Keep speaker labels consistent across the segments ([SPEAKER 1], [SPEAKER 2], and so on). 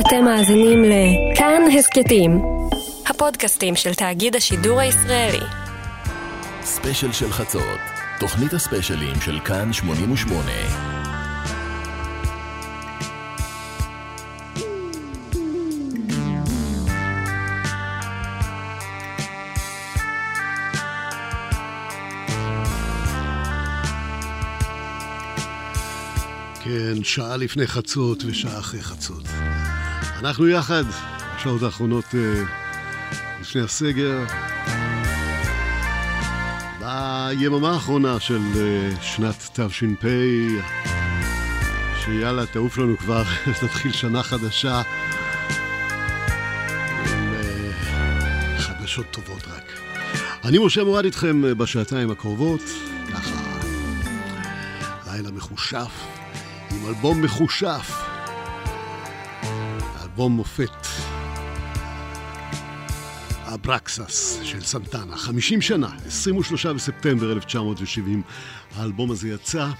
[SPEAKER 1] אתם מאזינים לכאן הסכתים, הפודקאסטים של תאגיד השידור הישראלי.
[SPEAKER 2] ספיישל של חצות, תוכנית הספיישלים של כאן 88.
[SPEAKER 3] כן, שעה לפני חצות ושעה אחרי חצות. אנחנו יחד, בשעות האחרונות אה, לפני הסגר, ביממה האחרונה של אה, שנת תש"פ, שיאללה, תעוף לנו כבר, תתחיל שנה חדשה אה, חדשות טובות רק. אני משה מורד איתכם בשעתיים הקרובות, ככה לילה מחושף. עם אלבום מחושף, אלבום מופת, אברקסס של סנטנה, 50 שנה, 23 בספטמבר 1970, האלבום הזה יצא.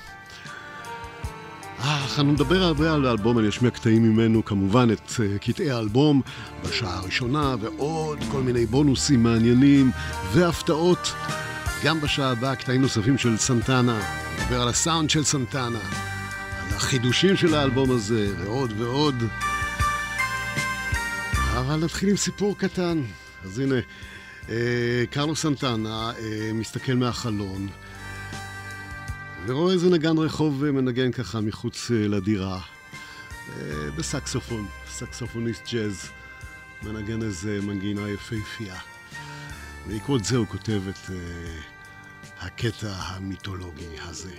[SPEAKER 3] אה, אנחנו נדבר הרבה על האלבום, אני אשמיע קטעים ממנו, כמובן את uh, קטעי האלבום בשעה הראשונה, ועוד כל מיני בונוסים מעניינים והפתעות. גם בשעה הבאה קטעים נוספים של סנטנה, נדבר על הסאונד של סנטנה. החידושים של האלבום הזה, ועוד ועוד. אבל נתחיל עם סיפור קטן. אז הנה, אה, קרלו סנטנה אה, מסתכל מהחלון, ורואה איזה נגן רחוב אה, מנגן ככה מחוץ אה, לדירה, אה, בסקסופון, סקסופוניסט ג'אז, מנגן איזה מנגינה יפהפייה. בעקבות זה הוא כותב את אה, הקטע המיתולוגי הזה.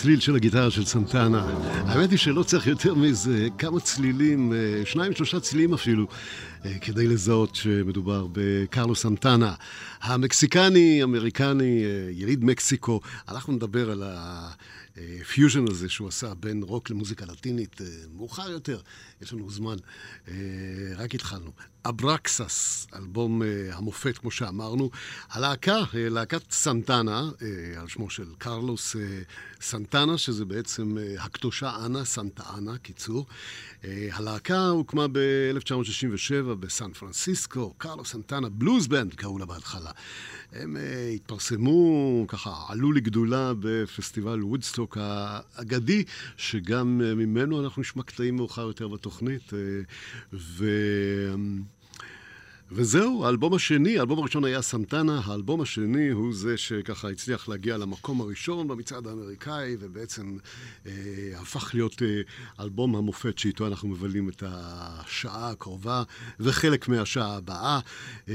[SPEAKER 3] הצליל של הגיטרה של סנטנה. האמת היא שלא צריך יותר מזה, כמה צלילים, אה, שניים, שלושה צלילים אפילו, אה, כדי לזהות שמדובר בקרלוס סנטנה. המקסיקני, אמריקני, אה, יליד מקסיקו. אנחנו נדבר על הפיוז'ן הזה שהוא עשה בין רוק למוזיקה לטינית מאוחר יותר. יש לנו זמן, רק התחלנו. אברקסס, אלבום המופת, כמו שאמרנו. הלהקה, להקת סנטנה, על שמו של קרלוס סנטנה, שזה בעצם הקדושה אנה, סנטה אנה, קיצור. הלהקה הוקמה ב-1967 בסן פרנסיסקו, קרלוס סנטנה בלוז בנד קראו לה בהתחלה. הם התפרסמו, ככה, עלו לגדולה בפסטיבל וודסטוק האגדי, שגם ממנו אנחנו נשמע קטעים מאוחר יותר בתוכנית. ו... וזהו, האלבום השני, האלבום הראשון היה סנטנה, האלבום השני הוא זה שככה הצליח להגיע למקום הראשון במצעד האמריקאי, ובעצם אה, הפך להיות אה, אלבום המופת שאיתו אנחנו מבלים את השעה הקרובה וחלק מהשעה הבאה. אה,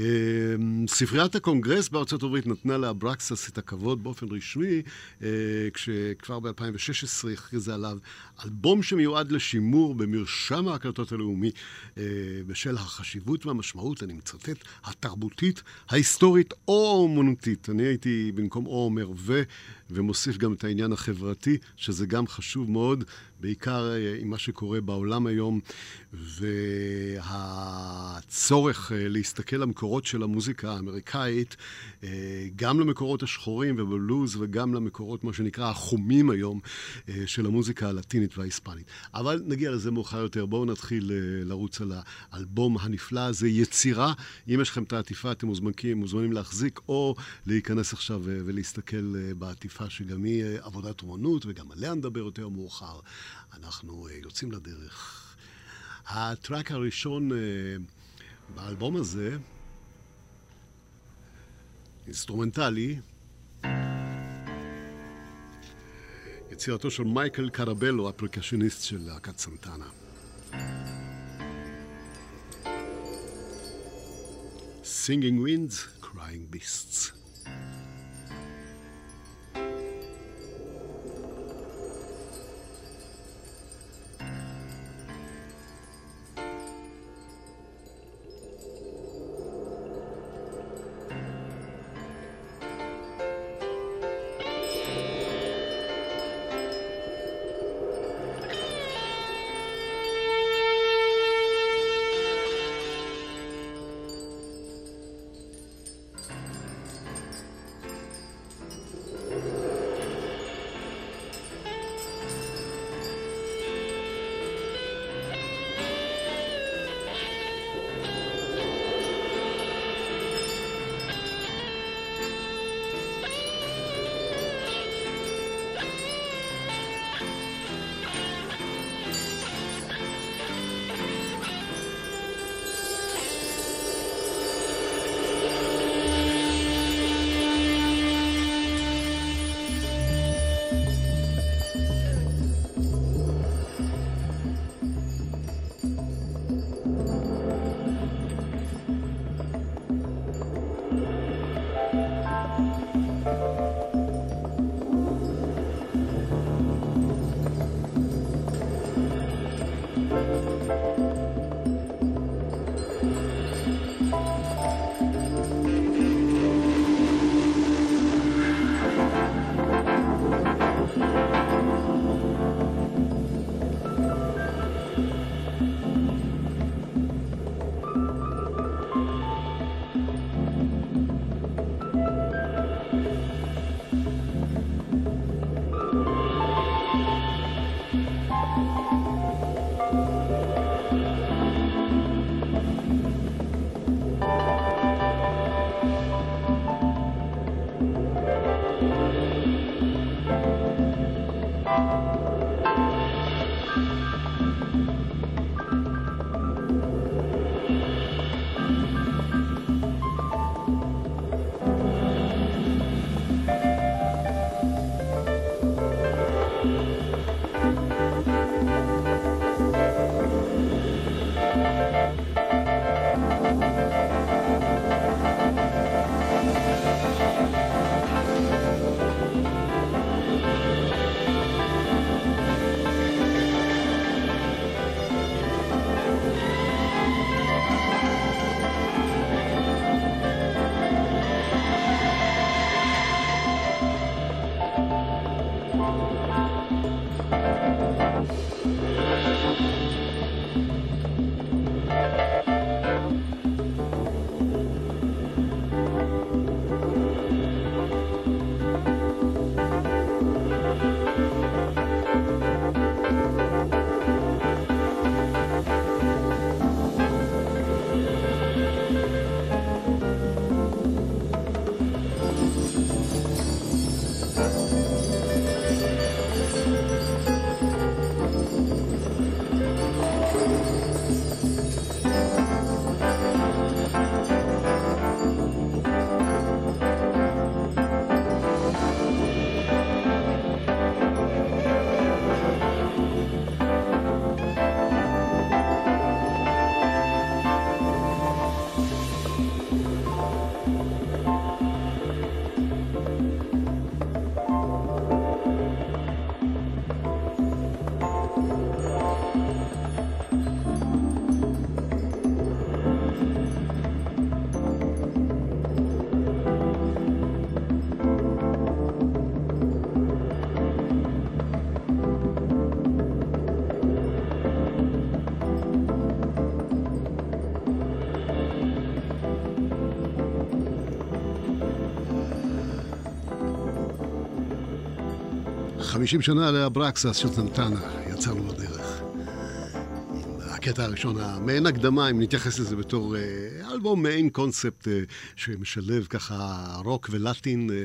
[SPEAKER 3] ספריית הקונגרס בארצות הברית נתנה לאברקסס את הכבוד באופן רשמי, אה, כשכבר ב-2016 הכריזה עליו אלבום שמיועד לשימור במרשם ההקלטות הלאומי אה, בשל החשיבות והמשמעות, אני מצטט, התרבותית, ההיסטורית או האומנותית. אני הייתי במקום או אומר ו, ומוסיף גם את העניין החברתי, שזה גם חשוב מאוד, בעיקר אה, עם מה שקורה בעולם היום, והצורך אה, להסתכל למקורות של המוזיקה האמריקאית, אה, גם למקורות השחורים ובלוז, וגם למקורות, מה שנקרא, החומים היום של המוזיקה הלטינית וההיספנית. אבל נגיע לזה מאוחר יותר. בואו נתחיל לרוץ על האלבום הנפלא הזה, יצירה. אם יש לכם את העטיפה, אתם מוזמנים, מוזמנים להחזיק, או להיכנס עכשיו ולהסתכל בעטיפה. עטיפה שגם היא עבודת אומנות, וגם עליה נדבר יותר מאוחר. אנחנו אה, יוצאים לדרך. ה track הראשון אה, באלבום הזה, אינסטרומנטלי, יצירתו של מייקל קרבלו, הפרקשיוניסט של להקת סנטנה. Singing winds, crying beasts. 50 שנה לאברקסס של סנטנה, יצאנו לדרך. הקטע הראשון, המעין הקדמה, אם נתייחס לזה בתור אה, אלבום מעין קונספט אה, שמשלב ככה רוק ולטין, אה,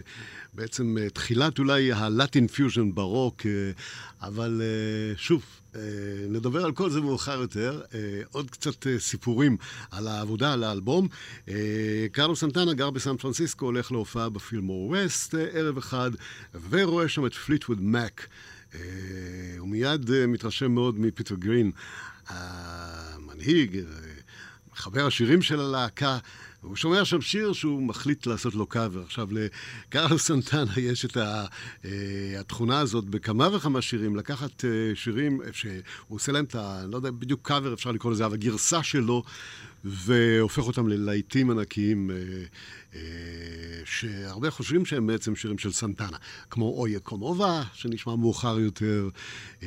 [SPEAKER 3] בעצם תחילת אולי ה Latin fusion ברוק, אבל אה, שוב, אה, נדבר על כל זה מאוחר יותר. אה, עוד קצת סיפורים על העבודה על האלבום. קרלוס סנטנה גר בסן פרנסיסקו, הולך להופעה בפילמור ווסט ערב אחד, ורואה שם את פליטווד מק. הוא מיד מתרשם מאוד מפיטר גרין, המנהיג, מחבר השירים של הלהקה. והוא שומע שם שיר שהוא מחליט לעשות לו קאבר. עכשיו, לקרלוס סנטנה יש את ה, אה, התכונה הזאת בכמה וכמה שירים, לקחת אה, שירים שהוא עושה להם את ה... לא יודע בדיוק קאבר אפשר לקרוא לזה, אבל גרסה שלו, והופך אותם ללהיטים ענקיים, אה, אה, שהרבה חושבים שהם בעצם שירים של סנטנה, כמו אויה קומובה, שנשמע מאוחר יותר, uh,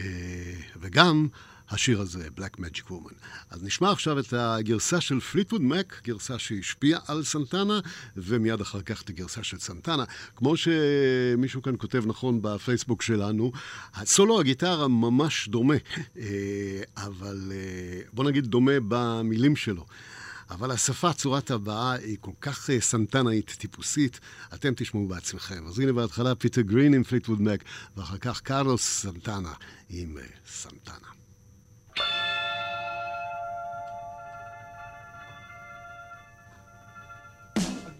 [SPEAKER 3] וגם... השיר הזה, Black Magic Woman. אז נשמע עכשיו את הגרסה של פליטווד מק, גרסה שהשפיעה על סנטנה, ומיד אחר כך את הגרסה של סנטנה. כמו שמישהו כאן כותב נכון בפייסבוק שלנו, הסולו הגיטרה ממש דומה, אה, אבל אה, בוא נגיד דומה במילים שלו. אבל השפה, צורת ההבעה, היא כל כך אה, סנטנאית, טיפוסית, אתם תשמעו בעצמכם. אז הנה בהתחלה פיטר גרין עם פליטווד מק, ואחר כך קרלוס סנטנה עם סנטנה.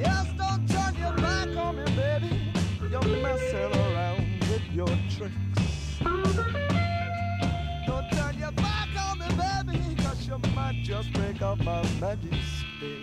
[SPEAKER 4] Yes, don't turn your back on me, baby. You're messing around with your tricks. Don't turn your back on me, baby, cause you might just break up my magic stick.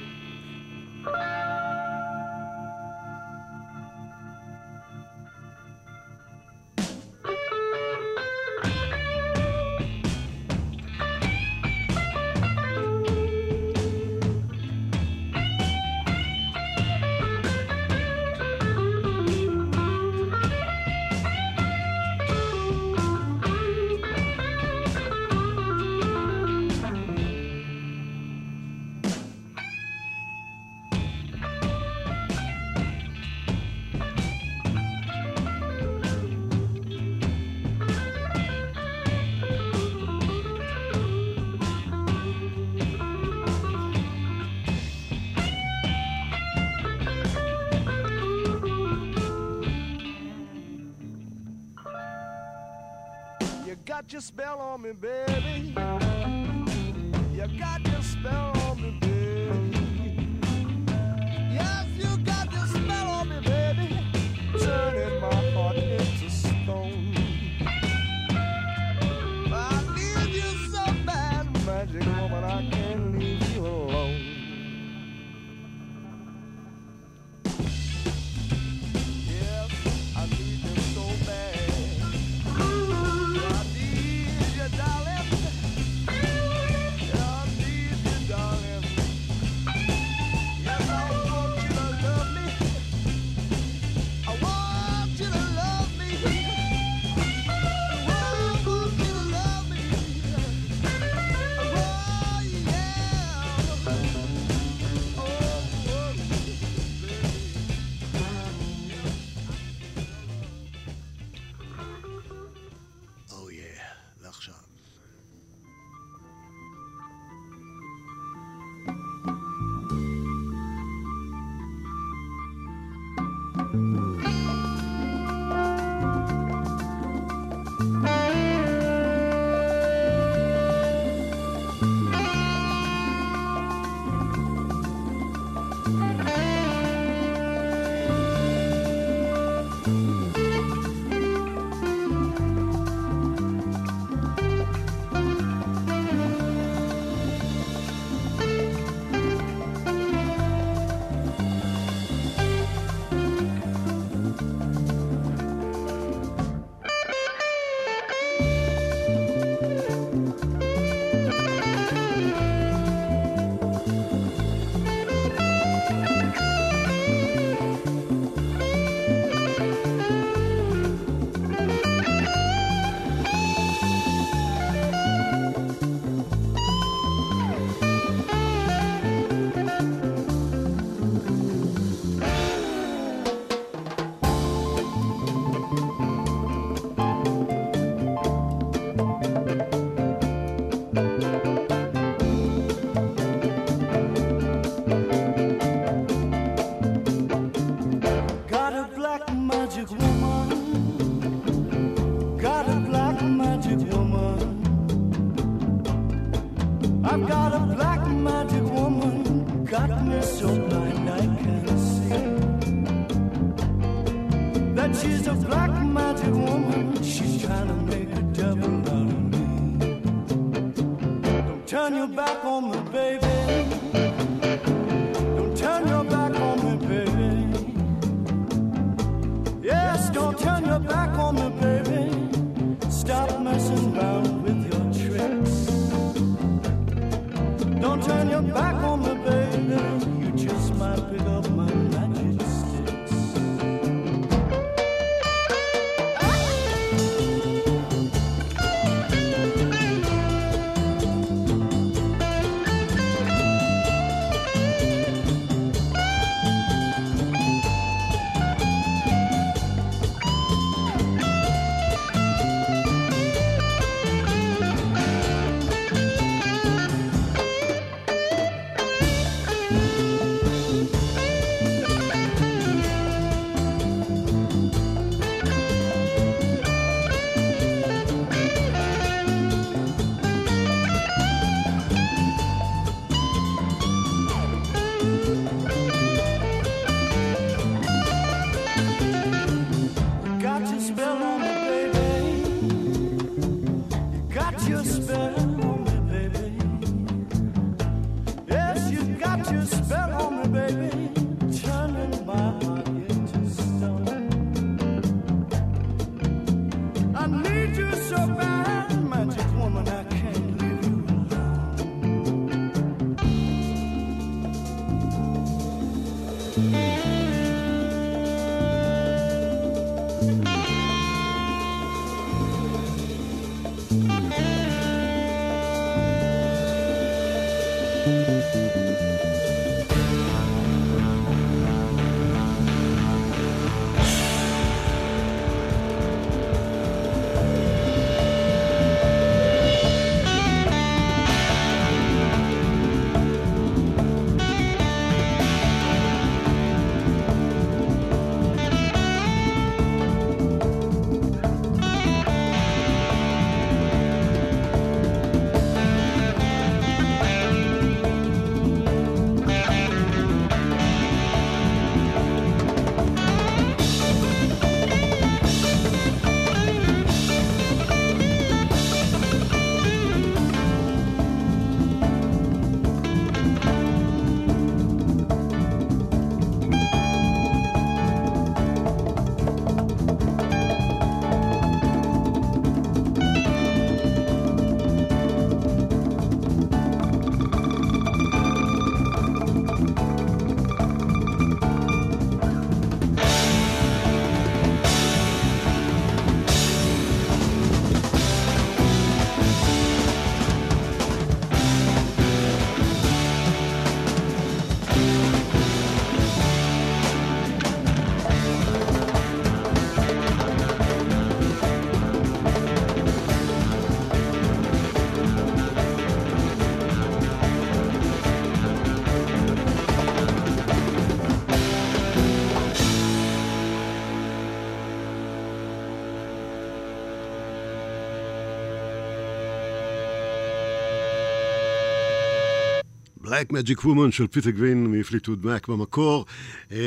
[SPEAKER 4] Black Magic Woman
[SPEAKER 3] של פיטר גרין מפליטווד מק במקור, אה,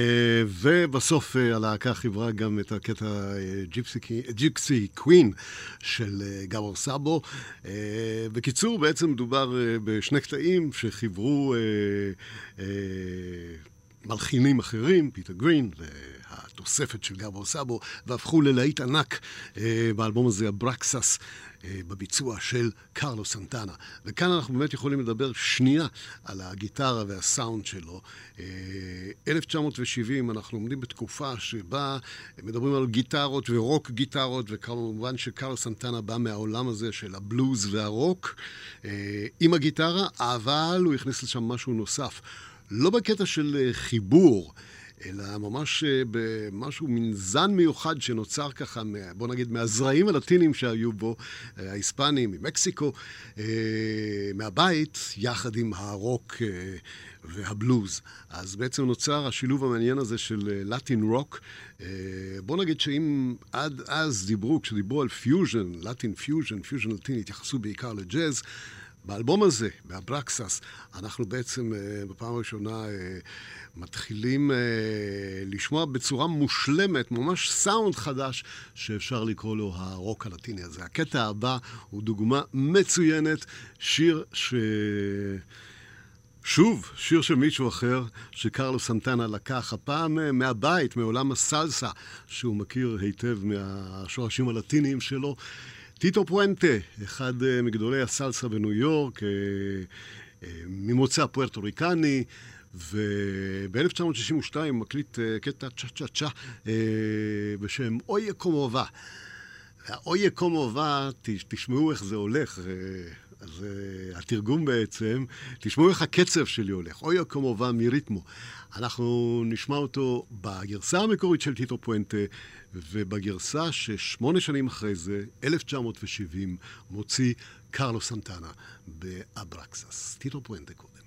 [SPEAKER 3] ובסוף אה, הלהקה חיברה גם את הקטע אה, Gypsy Queen של גבור סאבו. בקיצור, בעצם מדובר בשני קטעים שחיברו מלחינים אחרים, פיטר גרין והתוספת של גבור סאבו, והפכו ללהיט ענק אה, באלבום הזה, אברקסס. אה, בביצוע של קרלו סנטנה. וכאן אנחנו באמת יכולים לדבר שנייה על הגיטרה והסאונד שלו. אה, 1970, אנחנו עומדים בתקופה שבה מדברים על גיטרות ורוק גיטרות, וכמובן שקרלו סנטנה בא מהעולם הזה של הבלוז והרוק אה, עם הגיטרה, אבל הוא הכניס לשם משהו נוסף. לא בקטע של אה, חיבור. אלא ממש אה, במשהו, מין זן מיוחד שנוצר ככה, בוא נגיד, מהזרעים הלטינים שהיו בו, אה, ההיספנים, ממקסיקו, מהבית, יחד עם הרוק והבלוז. אז בעצם נוצר השילוב המעניין הזה של Latin rock. בוא נגיד שאם עד אז דיברו, כשדיברו על פיוז'ן, Latin fusion, fusion Latin, התייחסו בעיקר לג'אז, באלבום הזה, באברקסס, אנחנו בעצם בפעם הראשונה מתחילים אה, לשמוע בצורה מושלמת, ממש סאונד חדש, שאפשר לקרוא לו הרוק הלטיני הזה. הקטע הבא הוא דוגמה מצוינת, שיר ש... שוב, שיר של מישהו אחר שקרלו סנטנה לקח, הפעם אה, מהבית, מעולם הסלסה, שהוא מכיר היטב מהשורשים הלטיניים שלו. טיטו פואנטה, אחד אה, מגדולי הסלסה בניו יורק, אה, ממוצא פוארטוריקני, וב-1962 מקליט קטע צ'ה צ'ה צ'ה בשם אוי קומובה. אוי קומובה, תשמעו איך זה הולך. אז התרגום בעצם, תשמעו איך הקצב שלי הולך. אוי קומובה מריתמו. אנחנו נשמע אותו בגרסה המקורית של טיטו פואנטה, ובגרסה ששמונה שנים אחרי זה, 1970, מוציא קרלו סנטנה באברקסס. טיטו פואנטה קודם.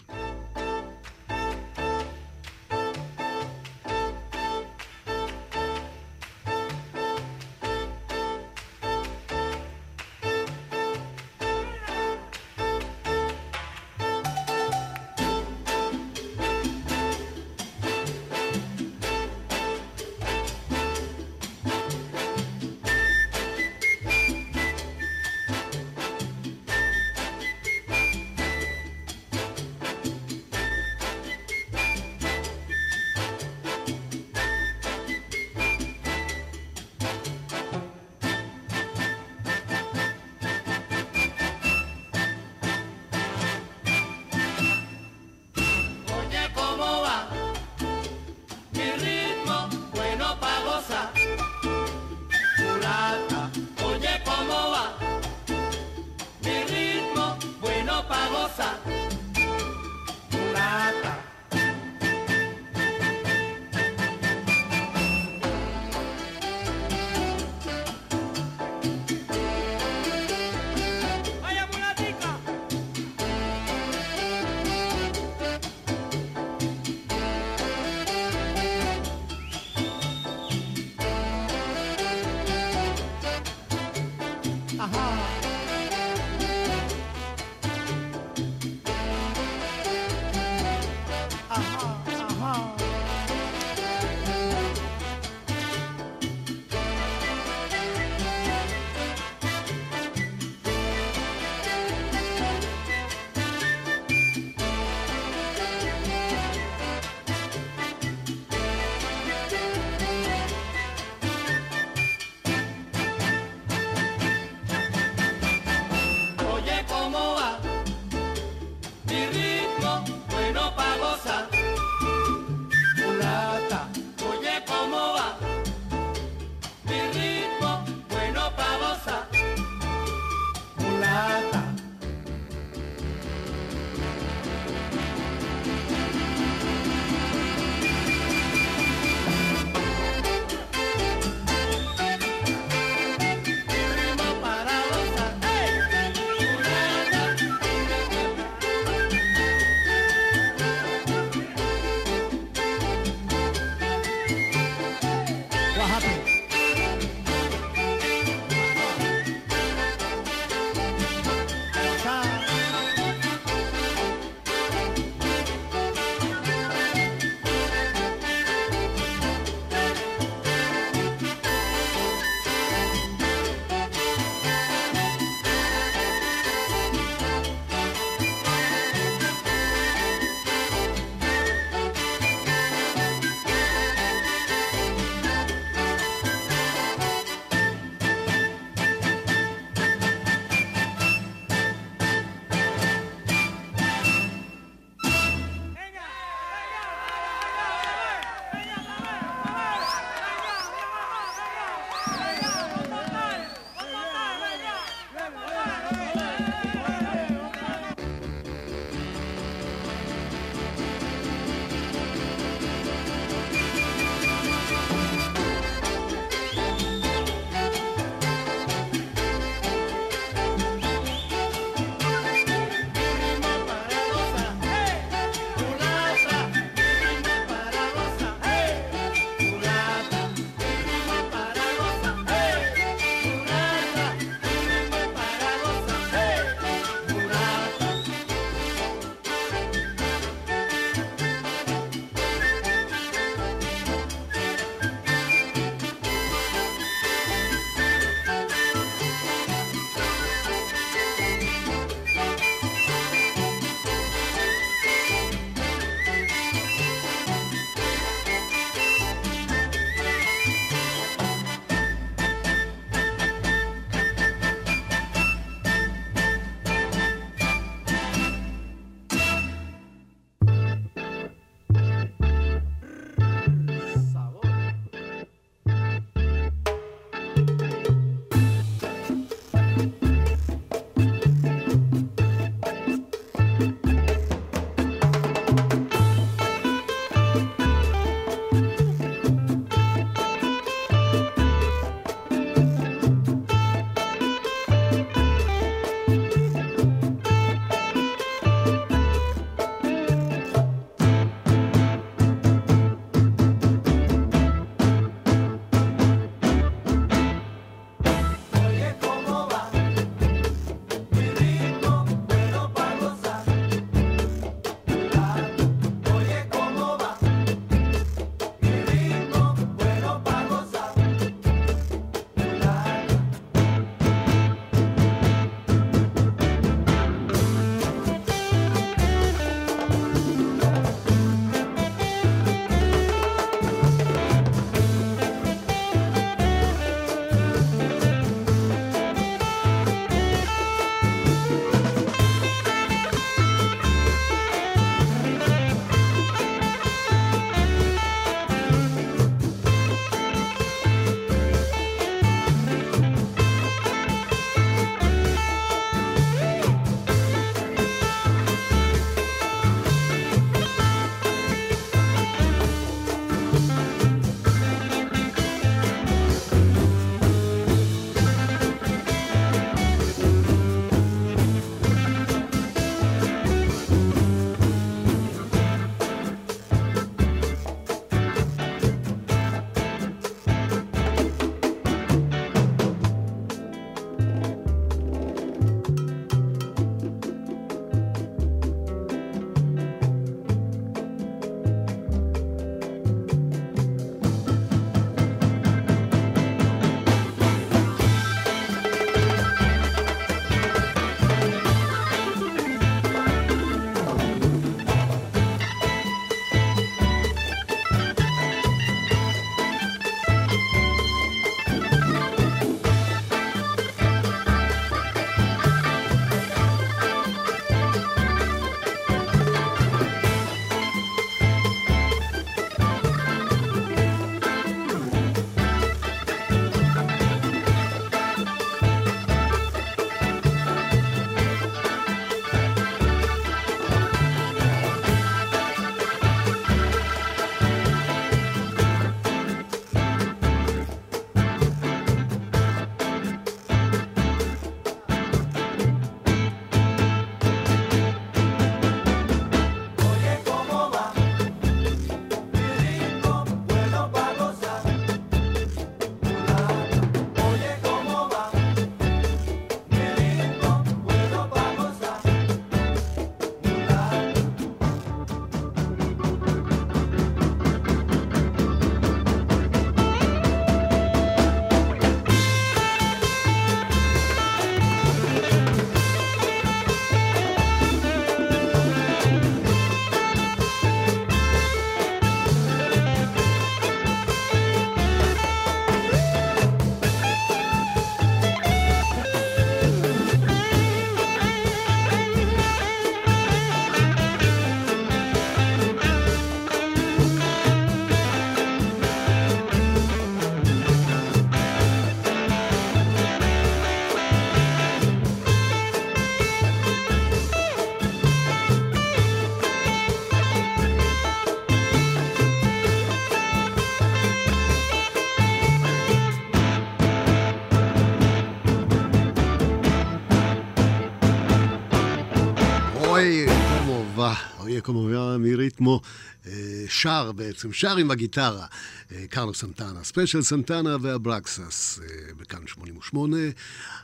[SPEAKER 3] מריתמו, אה, שר בעצם, שר עם הגיטרה, אה, קרלוס סנטנה, ספיישל סנטנה ואברקסס אה, בכאן 88.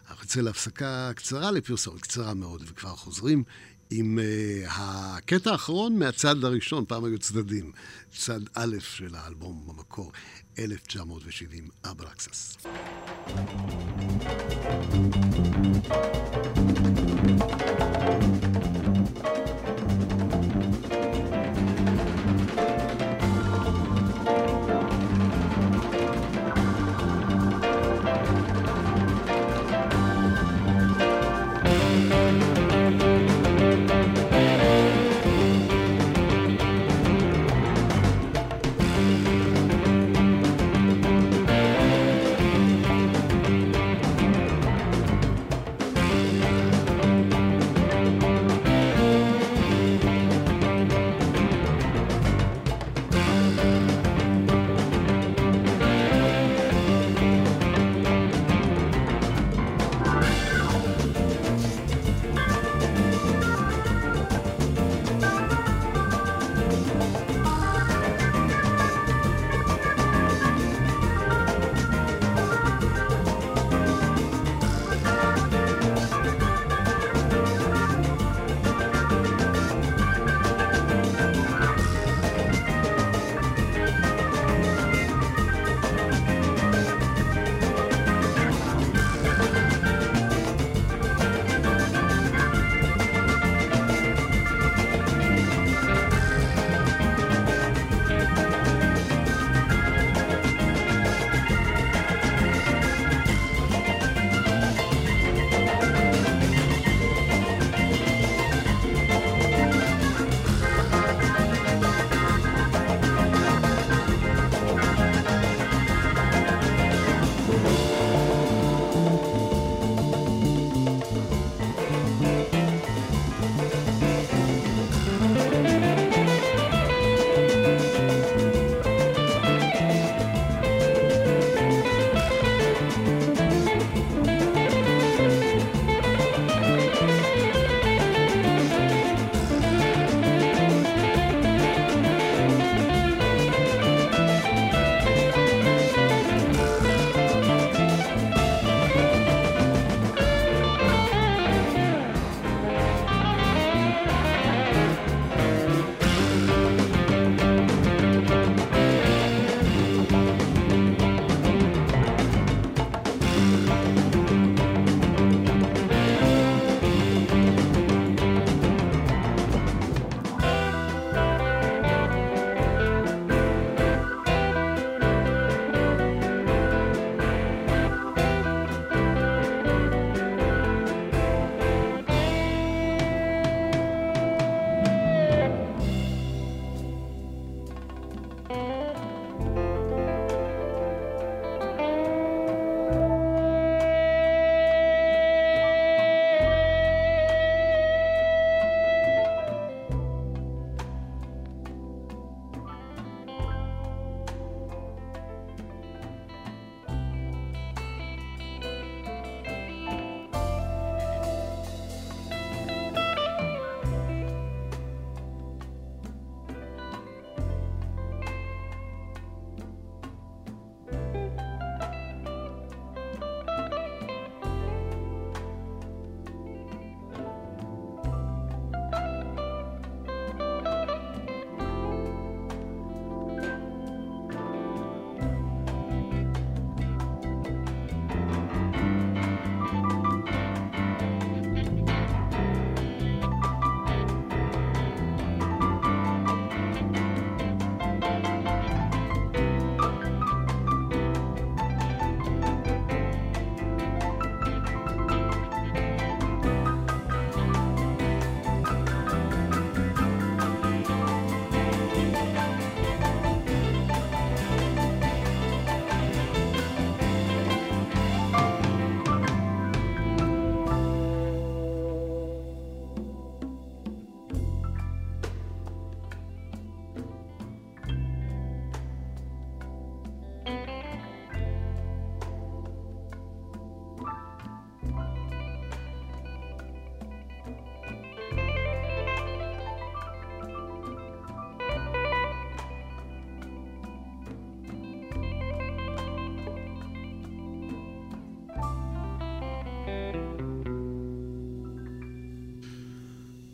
[SPEAKER 3] אנחנו נצא להפסקה קצרה לפרסומת, קצרה מאוד, וכבר חוזרים עם הקטע האחרון מהצד הראשון, פעם היו צדדים, צד א' של האלבום במקור, 1970, אברקסס.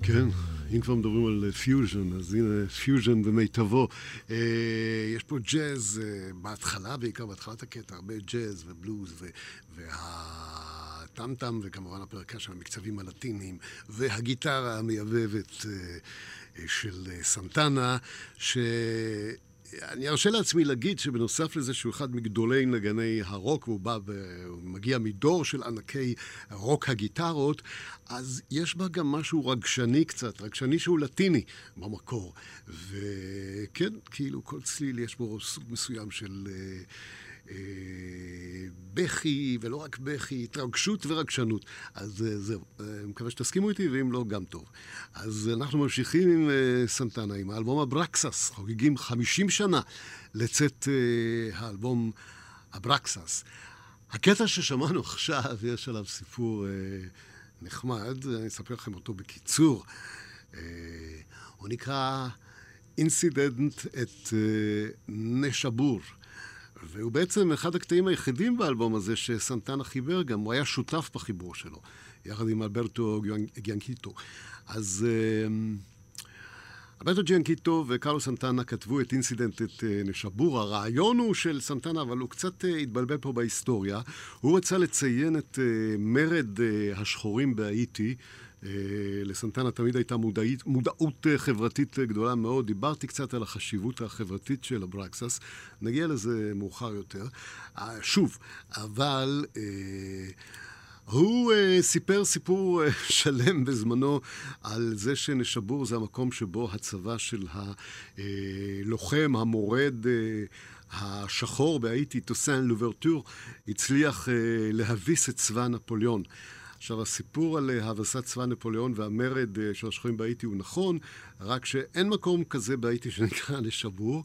[SPEAKER 3] כן, אם כבר מדברים על פיוז'ן, אז הנה פיוז'ן במיטבו. אה, יש פה ג'אז אה, בהתחלה, בעיקר בהתחלת הקטע, הרבה ג'אז ובלוז והטאם-טאם, וכמובן ה percussion של המקצבים הלטיניים, והגיטרה המייבבת אה, של סנטנה, ש... אני ארשה לעצמי להגיד שבנוסף לזה שהוא אחד מגדולי נגני הרוק, והוא בא והוא מגיע מדור של ענקי רוק הגיטרות, אז יש בה גם משהו רגשני קצת, רגשני שהוא לטיני במקור. וכן, כאילו כל צליל יש בו סוג מסוים של... אה, בכי, ולא רק בכי, התרגשות ורגשנות. אז אה, זהו, אה, מקווה שתסכימו איתי, ואם לא, גם טוב. אז אנחנו ממשיכים עם סנטנה, עם האלבום אברקסס, חוגגים 50 שנה לצאת האלבום אברקסס. הקטע ששמענו עכשיו, יש עליו סיפור נחמד, אני אספר לכם אותו בקיצור. הוא נקרא Incident at Neshabur. והוא בעצם אחד הקטעים היחידים באלבום הזה שסנטנה חיבר גם, הוא היה שותף בחיבור שלו, יחד עם אלברטו ג'יאנקינטו. אז אמ, אלברטו ג'יאנקינטו וקרלוס סנטנה כתבו את Incident at אה, Neshabur. הרעיון הוא של סנטנה, אבל הוא קצת אה, התבלבל פה בהיסטוריה. הוא רצה לציין את אה, מרד השחורים בהאיטי. לסנטנה תמיד הייתה מודעית, מודעות חברתית גדולה מאוד. דיברתי קצת על החשיבות החברתית של אברקסס, נגיע לזה מאוחר יותר. שוב, אבל... הוא אה, סיפר סיפור אה, שלם בזמנו על זה שנשבור זה המקום שבו הצבא של הלוחם, המורד, uh, השחור בהאיטי, טוסן לוברטור, הצליח uh, להביס את צבא נפוליאון. עכשיו, הסיפור על אה, הבסת צבא נפוליאון והמרד אה, של השחורים בהאיטי הוא נכון, רק שאין מקום כזה בהאיטי שנקרא לשבור,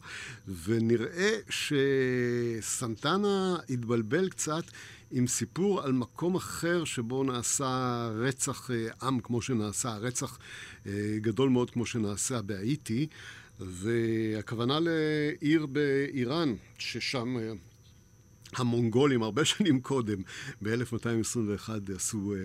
[SPEAKER 3] ונראה שסנטנה התבלבל קצת עם סיפור על מקום אחר שבו נעשה רצח אה, עם כמו שנעשה, רצח גדול מאוד כמו שנעשה בהאיטי, והכוונה לעיר באיראן, ששם המונגולים הרבה שנים קודם, ב-1221 עשו אה,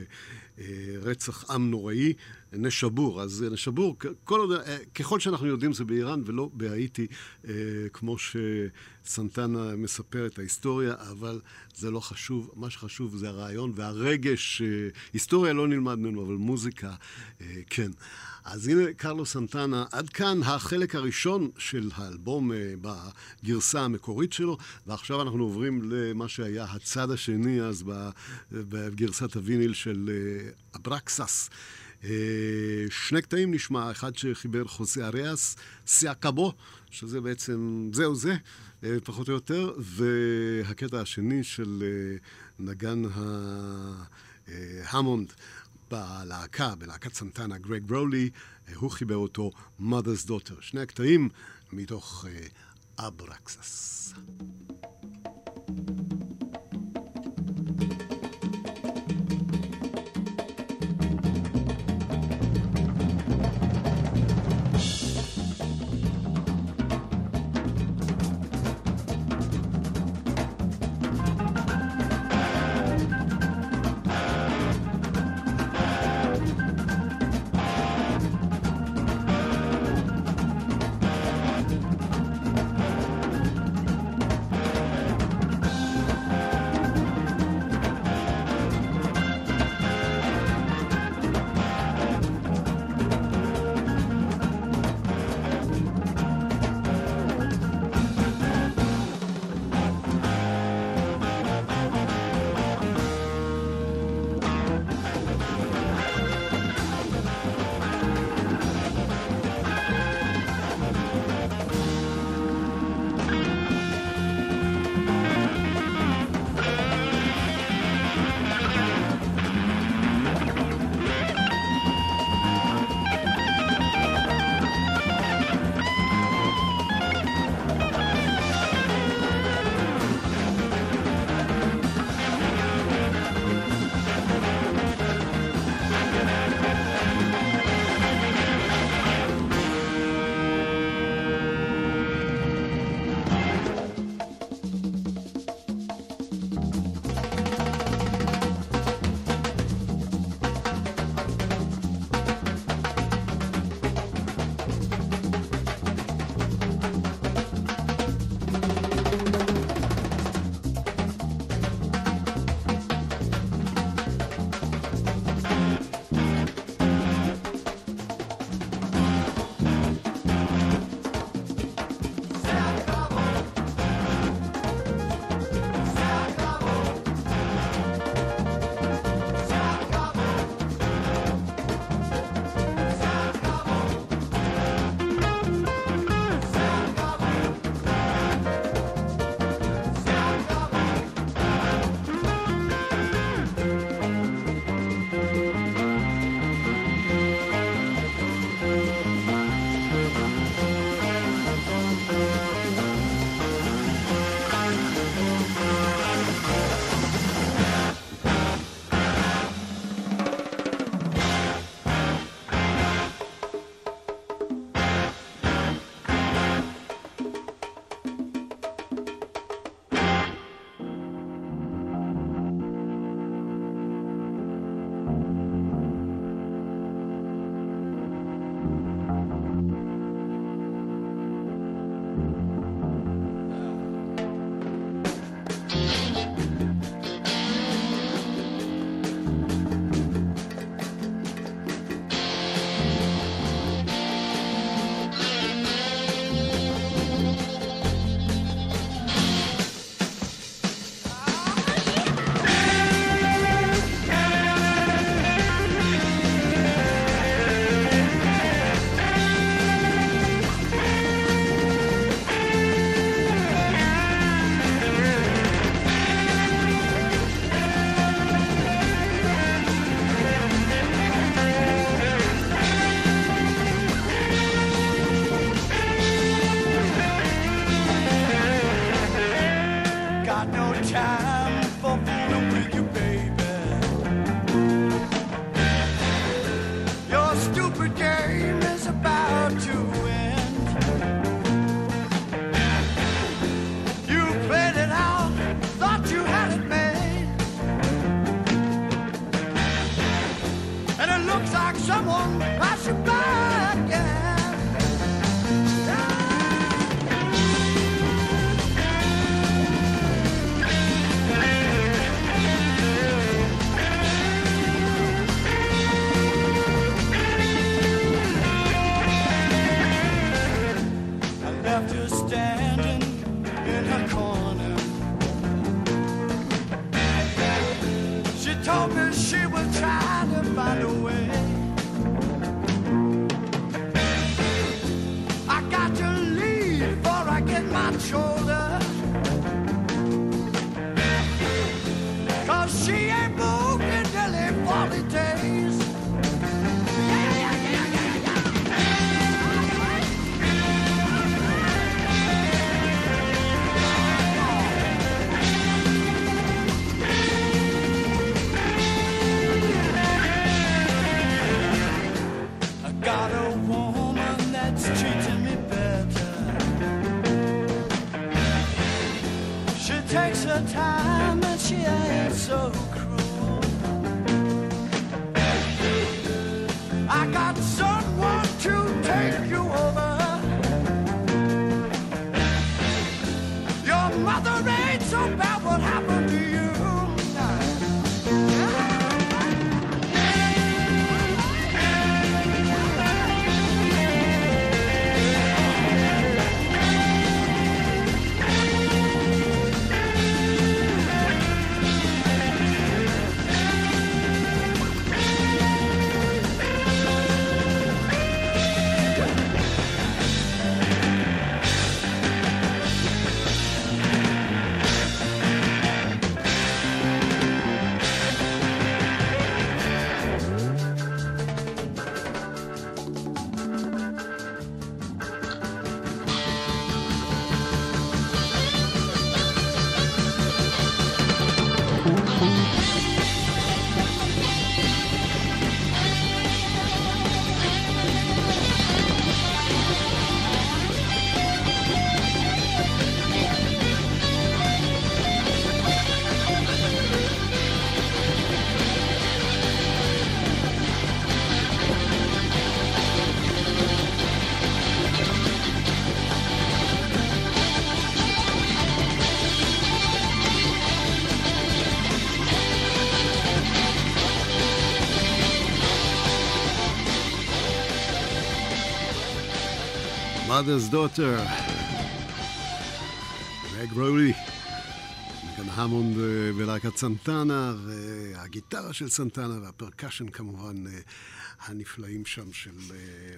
[SPEAKER 3] אה, רצח עם נוראי, נשבור. אז נשבור, כל, אה, ככל שאנחנו יודעים זה באיראן ולא בהאיטי, אה, כמו שסנטנה מספר את ההיסטוריה, אבל זה לא חשוב. מה שחשוב זה הרעיון והרגש. אה, היסטוריה לא נלמד ממנו, אבל מוזיקה אה, כן. אז הנה קרלו סנטנה, עד כאן החלק הראשון של האלבום אה, בגרסה המקורית שלו, ועכשיו אנחנו עוברים למה שהיה הצד השני אז בגרסת הוויניל של אה, אברקסס. אה, שני קטעים נשמע, אחד שחיבר חוסה אריאס, סיאקבו, שזה בעצם זהו זה, פחות או יותר, והקטע השני של נגן ההמונד. בלהקה, בלהקת סנטנה, גרג ברולי, אה, הוא חיבר אותו Mother's Daughter. שני הקטעים מתוך אברקסס. Uh, Mother's Daughter. רג רולי. כאן המונד אה, בלהקת סנטנה, והגיטרה של סנטנה והפרקשן כמובן אה, הנפלאים שם של אה,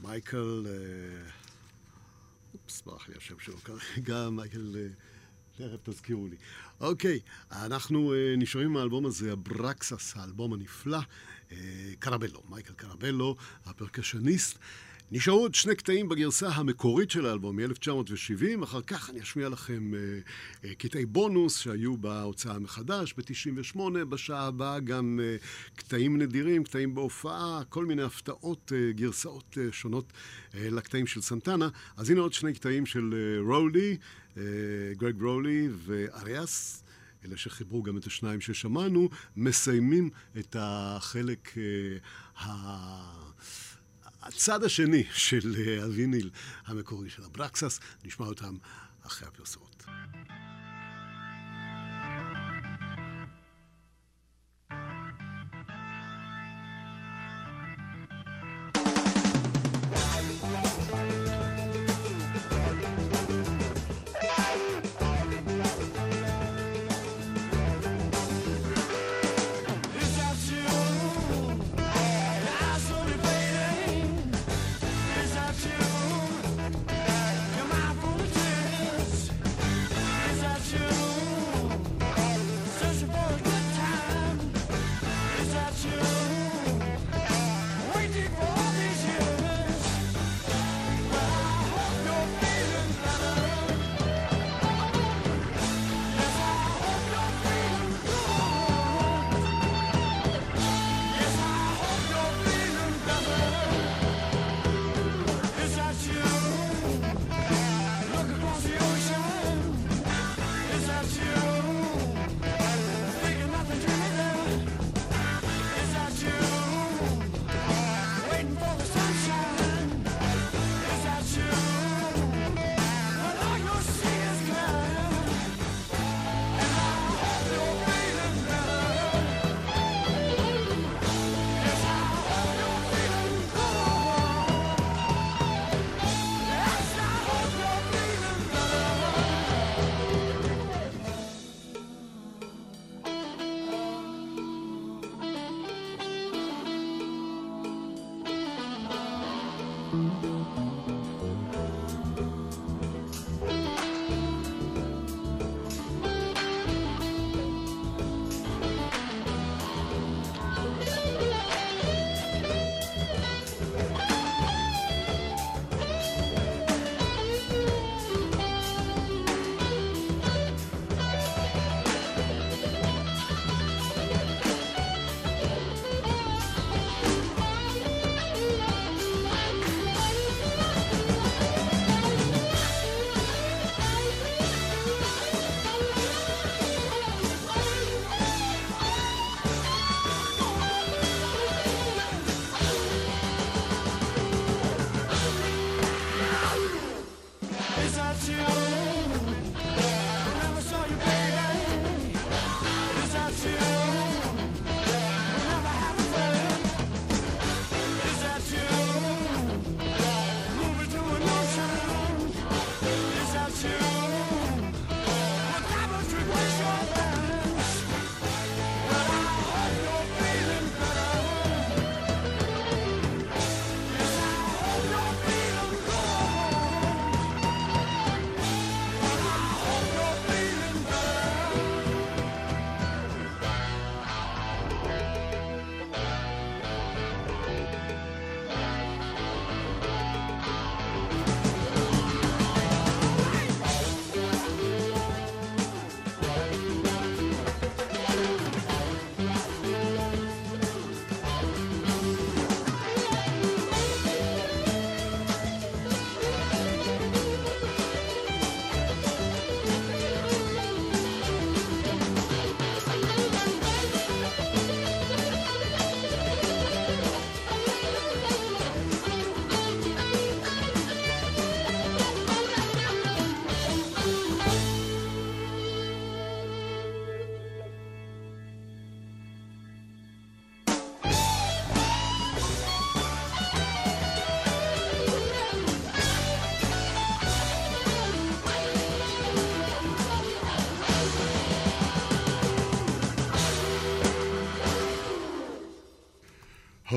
[SPEAKER 3] מייקל, אופס, ברח לי השם שלו כרגע, מייקל, תכף תזכירו לי. אוקיי, אנחנו נשארים עם האלבום הזה, הברקסס, האלבום הנפלא, קרבלו, מייקל קרבלו, הפרקשניסט. נשארו עוד שני קטעים בגרסה המקורית של האלבום מ-1970, אחר כך אני אשמיע לכם אה, אה, קטעי בונוס שהיו בהוצאה מחדש ב-98, בשעה הבאה גם אה, קטעים נדירים, קטעים בהופעה, כל מיני הפתעות, אה, גרסאות אה, שונות אה, לקטעים של סנטנה. אז הנה עוד שני קטעים של אה, רולי, אה, גרג רולי ואריאס. אלה שחיברו גם את השניים ששמענו, מסיימים את החלק אה. הצד השני של אה, הוויניל המקורי של הברקסס, נשמע אותם אחרי הפרסומות.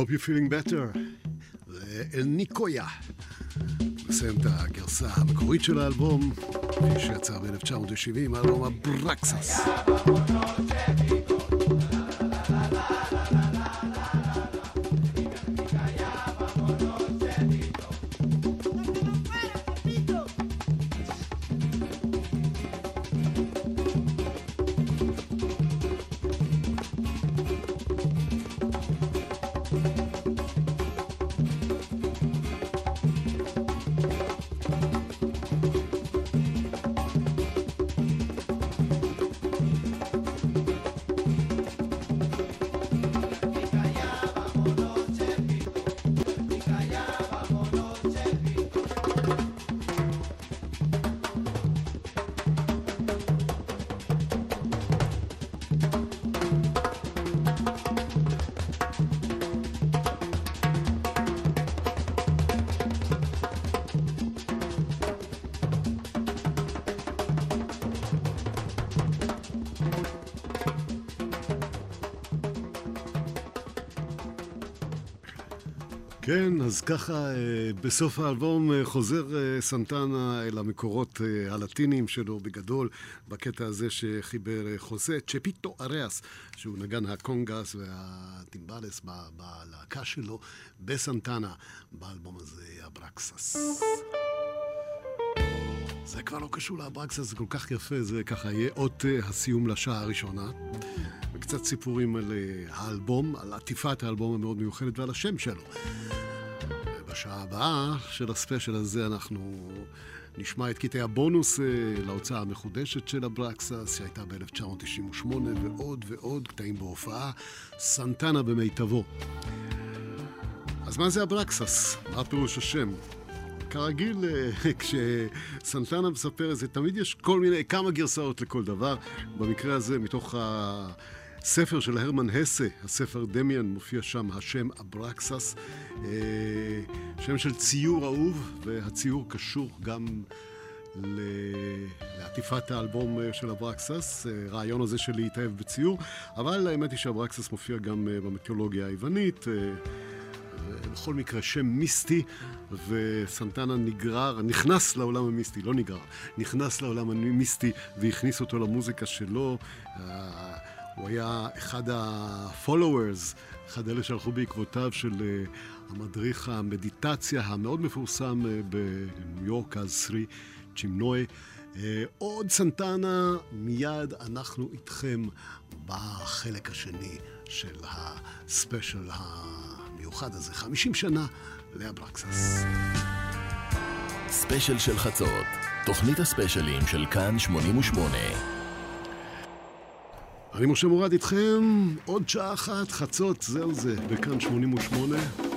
[SPEAKER 3] Hope you're feeling better. אל ניקויה. נסיים את הגרסה המקורית של האלבום, כפי שיצא ב-1970, האלבום הברקסס. כן, אז ככה אה, בסוף האלבום אה, חוזר אה, סנטנה אל המקורות הלטיניים שלו בגדול, בקטע הזה שחיבר חוזה צ'פיטו אריאס, שהוא נגן הקונגס והטימבלס בלהקה שלו בסנטנה, באלבום הזה, אברקסס. זה כבר לא קשור לאברקסס, זה כל כך יפה, זה ככה יהיה אות הסיום לשעה הראשונה. וקצת סיפורים על האלבום, על עטיפת האלבום המאוד מיוחדת ועל השם שלו. בשעה הבאה של הספיישל הזה אנחנו נשמע את קטעי הבונוס אה, להוצאה המחודשת של הברקסס, שהייתה ב-1998, ועוד ועוד קטעים בהופעה, סנטנה במיטבו. אז מה זה הברקסס? מה פירוש השם? כרגיל, אה, כשסנטנה מספר את זה, תמיד יש כל מיני, כמה גרסאות לכל דבר. במקרה הזה, מתוך. ספר של הרמן הסה, הספר דמיאן, מופיע שם השם אברקסס, אה, שם של ציור אהוב, והציור קשור גם לעטיפת האלבום אה, של אברקסס, אה, רעיון הזה של להתאהב בציור, אבל האמת היא שאברקסס מופיע גם במיתולוגיה היוונית. בכל מקרה שם מיסטי, וסנטנה נגרר, נכנס לעולם המיסטי, לא נגרר, נכנס לעולם המיסטי והכניס אותו למוזיקה שלו. הוא היה אחד ה-followers, אחד אלה שהלכו בעקבותיו של uh, המדריך המדיטציה המאוד מפורסם uh, בניו יורק, אז סרי צ'ימנוי. Uh, עוד סנטנה, מיד אנחנו איתכם בחלק השני של הספיישל המיוחד הזה, 50 שנה לאברקסס.
[SPEAKER 2] ספיישל של חצות, תוכנית הספיישלים של כאן 88.
[SPEAKER 3] אני משה מורד איתכם, עוד שעה אחת, חצות, זהו זה, בכאן 88.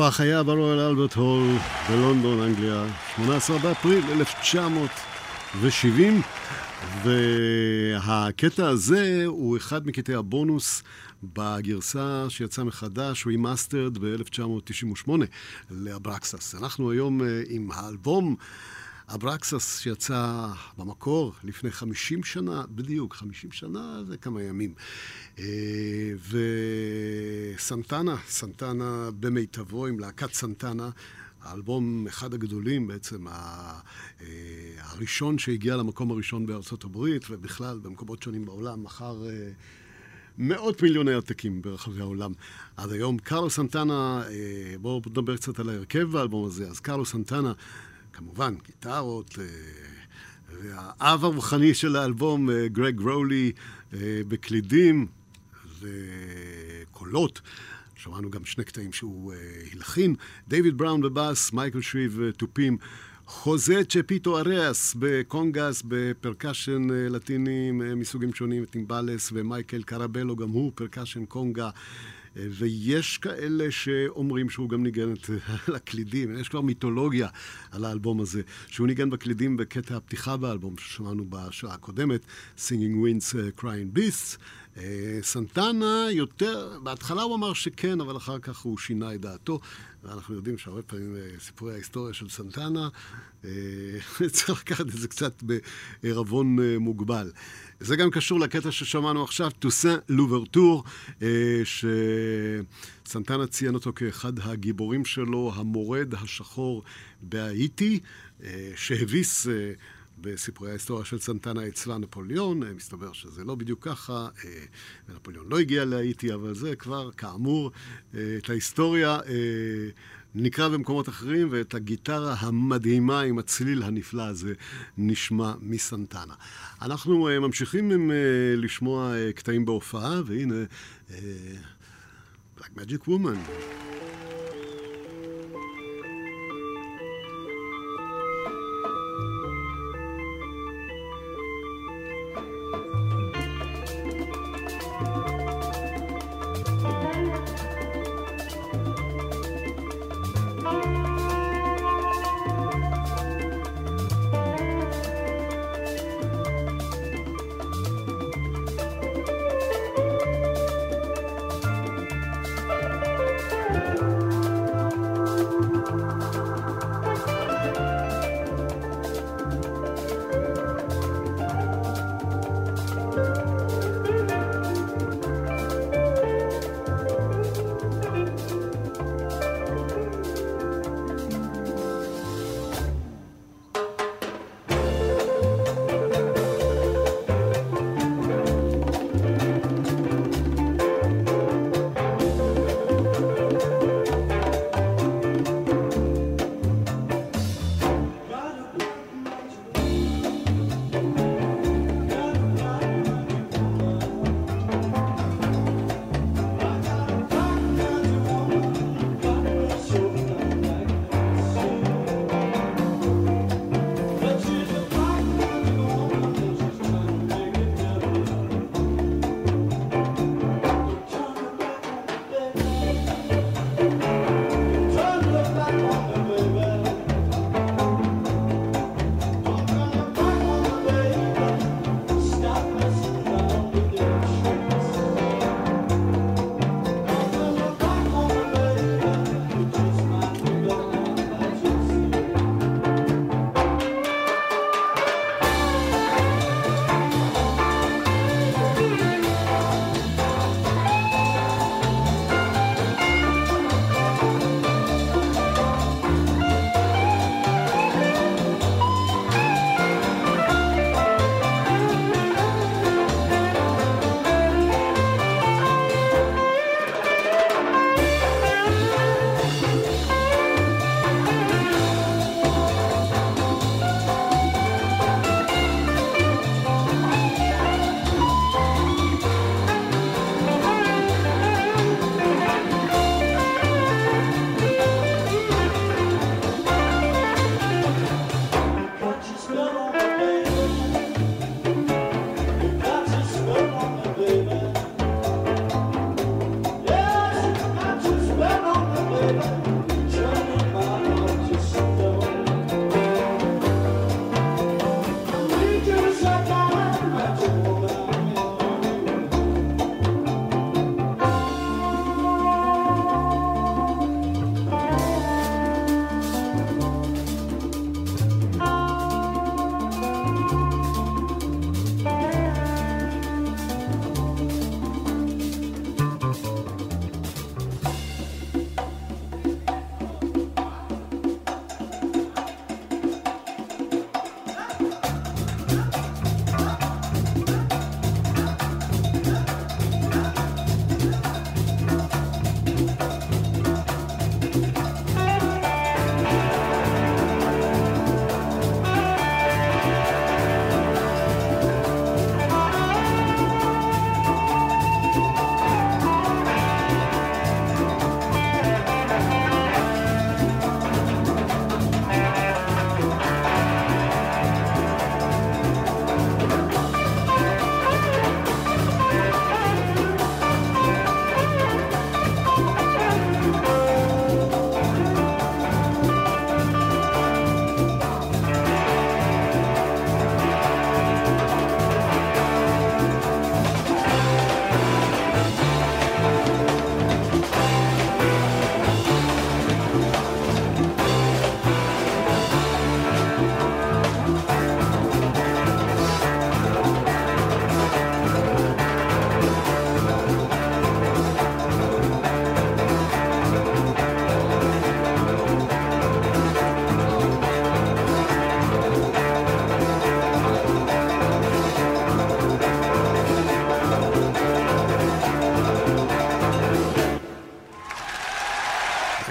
[SPEAKER 3] הופעה חיה ברויאל אלברט הול בלונדון, אנגליה, 18 באפריל 1970, והקטע הזה הוא אחד מקטעי הבונוס בגרסה שיצאה מחדש, remastered ב-1998 לאברקסס. אנחנו היום אה, עם האלבום אברקסס שיצא במקור לפני 50 שנה, בדיוק, 50 שנה זה כמה ימים. אה, וסנטנה, סנטנה במיטבו עם להקת סנטנה. האלבום, אחד הגדולים בעצם, אה, הראשון שהגיע למקום הראשון בארצות הברית, ובכלל במקומות שונים בעולם, מכר אה, מאות מיליוני עתקים ברחבי העולם עד היום. קרלו סנטנה, בואו נדבר קצת על ההרכב באלבום הזה. אז קרלו סנטנה, כמובן, גיטרות, והאב הרוחני של האלבום, גרג רולי, בקלידים וקולות. שמענו גם שני קטעים שהוא הלחין. דיוויד בראון בבאס, מייקל שריב תופים, חוזה צ'פיטו אריאס בקונגס, ב percussion לטינים אה, מסוגים שונים, טימבלס ומייקל קרבלו, גם הוא percussion קונגה. ויש כאלה שאומרים שהוא גם ניגן את הקלידים, יש כבר מיתולוגיה על האלבום הזה, שהוא ניגן בקלידים בקטע הפתיחה באלבום ששמענו בשעה הקודמת, Singing Winds Crying Beasts. סנטנה יותר, בהתחלה הוא אמר שכן, אבל אחר כך הוא שינה את דעתו, ואנחנו יודעים שהרבה פעמים סיפורי ההיסטוריה של סנטנה, צריך לקחת את זה קצת בערבון מוגבל. זה גם קשור לקטע ששמענו עכשיו, טוסן לוברטור, שסנטנה ציין אותו כאחד הגיבורים שלו, המורד השחור בהאיטי, שהביס... בסיפורי ההיסטוריה של סנטנה צבא נפוליאון, מסתבר שזה לא בדיוק ככה, נפוליאון לא הגיע להאיטי, אבל זה כבר, כאמור, את ההיסטוריה נקרא במקומות אחרים, ואת הגיטרה המדהימה עם הצליל הנפלא הזה נשמע מסנטנה. אנחנו ממשיכים עם לשמוע קטעים בהופעה, והנה, Black Magic Woman.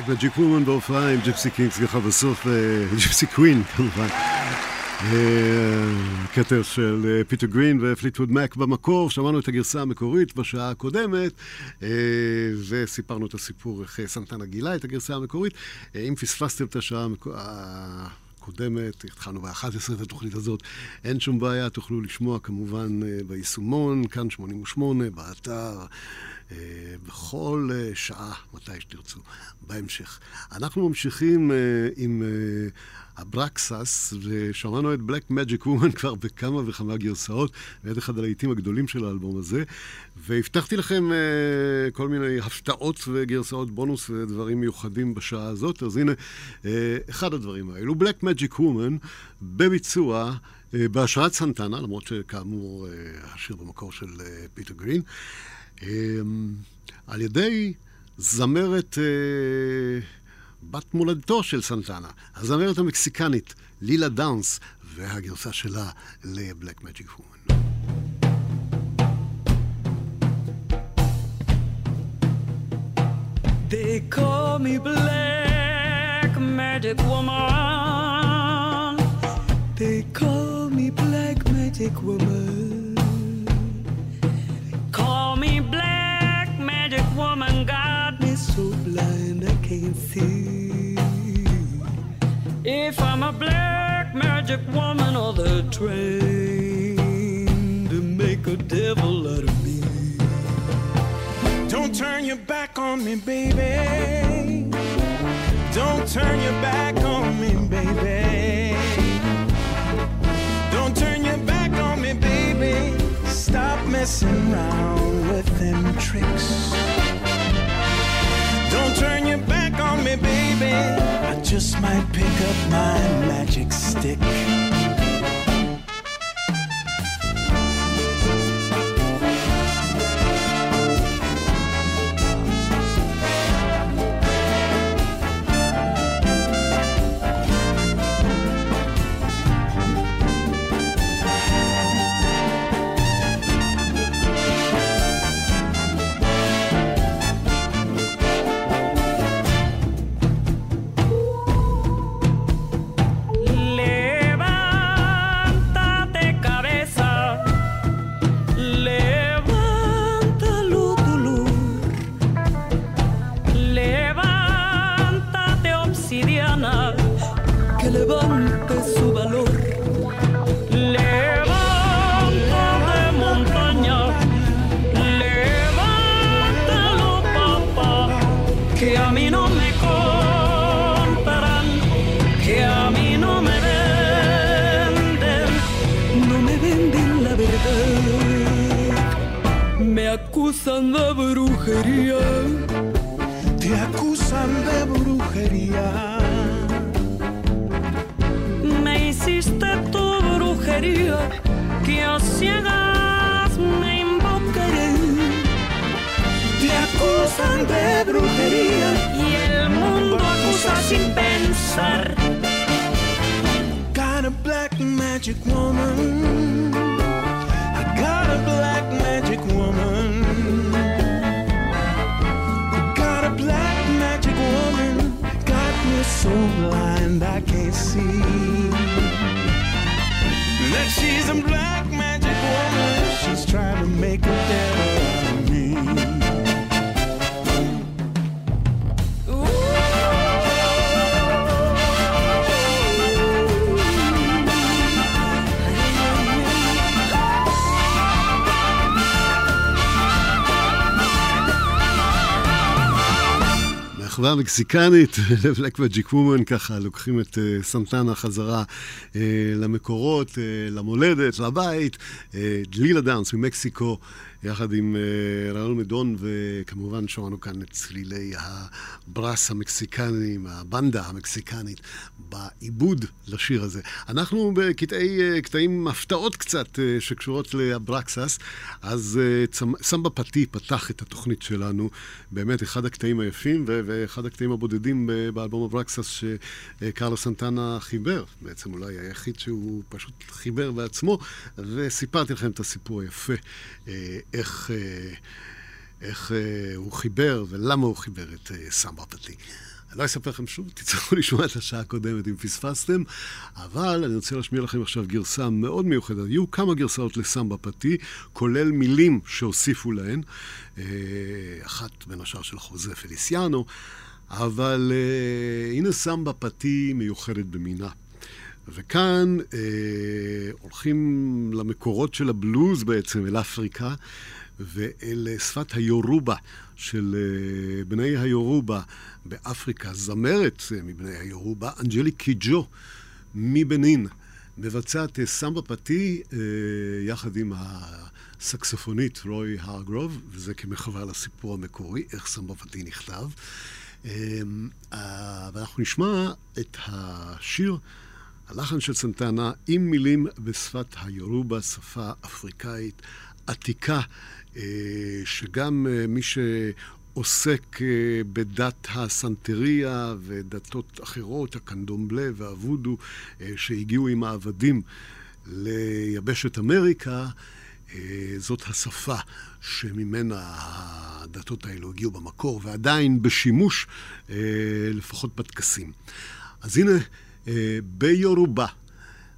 [SPEAKER 3] Magic Woman בהופעה עם ג'יפסי קינגס ככה בסוף, Gypsy Queen כמובן. קאבר של פיטר גרין ופליטווד מק במקור, שמענו את הגרסה המקורית בשעה הקודמת וסיפרנו את הסיפור איך סנטנה גילה את הגרסה המקורית. אם פספסתם את השעה הקודמת, התחלנו ב-11 את התוכנית הזאת, אין שום בעיה, תוכלו לשמוע כמובן ביישומון, כאן 88, באתר. בכל שעה, מתי שתרצו, בהמשך. אנחנו ממשיכים עם הברקסס, ושמענו את בלק מג'יק וומן כבר בכמה וכמה גרסאות, ואת אחד הלהיטים הגדולים של האלבום הזה, והבטחתי לכם כל מיני הפתעות וגרסאות בונוס ודברים מיוחדים בשעה הזאת, אז הנה אחד הדברים האלו. בלק מג'יק וומן בביצוע בהשראת סנטנה, למרות שכאמור השיר במקור של פיטר גרין. על ידי זמרת בת מולדתו של סנטנה, הזמרת המקסיקנית לילה דאונס, והגרסה שלה לבלק מג'יק וומן.
[SPEAKER 5] They call me Black Magic Woman. They call me Black Magic Woman. Me Black Magic Woman. Got me so blind I can't see. If I'm a Black Magic Woman or the train to make a devil out of me.
[SPEAKER 6] Don't turn your back on me, baby. Don't turn your back on me, baby. Stop messing around with them tricks. Don't turn your back on me, baby. I just might pick up my magic stick.
[SPEAKER 5] Acusan de brujería,
[SPEAKER 6] Te acusan de brujería.
[SPEAKER 5] me hiciste tu brujería, que a ciegas me invocaré.
[SPEAKER 6] Te acusan de brujería.
[SPEAKER 5] Y el mundo acusa sin pensar.
[SPEAKER 6] Got a black magic woman. I got a black magic woman. So blind I can't see. That she's a black magic woman. She's trying to make a devil of me.
[SPEAKER 3] מחווה מקסיקנית ל Black Magic Woman, ככה לוקחים את אה, סנטנה חזרה אה, למקורות, אה, למולדת, לבית. לילה דאנס ממקסיקו, יחד עם אה, ראול מדון, וכמובן שמענו כאן את צלילי ה brass המקסיקנים, הבנדה המקסיקנית, בעיבוד לשיר הזה. אנחנו בקטעי, אה, קטעים הפתעות קצת אה, שקשורות לאברקסס, אז סמבה פתי פתח את התוכנית שלנו, באמת אחד הקטעים היפים, ואחד הקטעים הבודדים באלבום אברקסס שקרלו סנטנה חיבר, בעצם אולי היחיד שהוא פשוט חיבר בעצמו, וסיפרתי לכם את הסיפור היפה, אה, איך, אה, איך אה, הוא חיבר ולמה הוא חיבר את אה, סמבה פתי. אני לא אספר לכם שוב, תצטרכו לשמוע את השעה הקודמת אם פספסתם, אבל אני רוצה להשמיע לכם עכשיו גרסה מאוד מיוחדת. היו כמה גרסאות לסמבה פתי, כולל מילים שהוסיפו להן, אה, אחת בין השאר של חוזה פליסיאנו, אבל אה, הנה סמבה פתי מיוחדת במינה. וכאן אה, הולכים למקורות של הבלוז בעצם, אל אפריקה, ואל שפת היורובה של אה, בני היורובה באפריקה. זמרת אה, מבני היורובה, אנג'לי קיג'ו מבנין, מבצעת אה, סמבה פתי אה, יחד עם הסקסופונית רוי הרגרוב, וזה כמחווה לסיפור המקורי, איך סמבה פתי נכתב. אה, אה, ואנחנו נשמע את השיר. הלחן של סנטנה עם מילים בשפת היורובה, שפה אפריקאית עתיקה, אה, שגם אה, מי שעוסק אה, בדת הסנטריה ודתות אחרות, הקנדומבלה והוודו, שהגיעו עם העבדים ליבשת אמריקה, זאת השפה שממנה הדתות האלו הגיעו במקור, ועדיין בשימוש, לפחות בטקסים. אז הנה, ביורובה,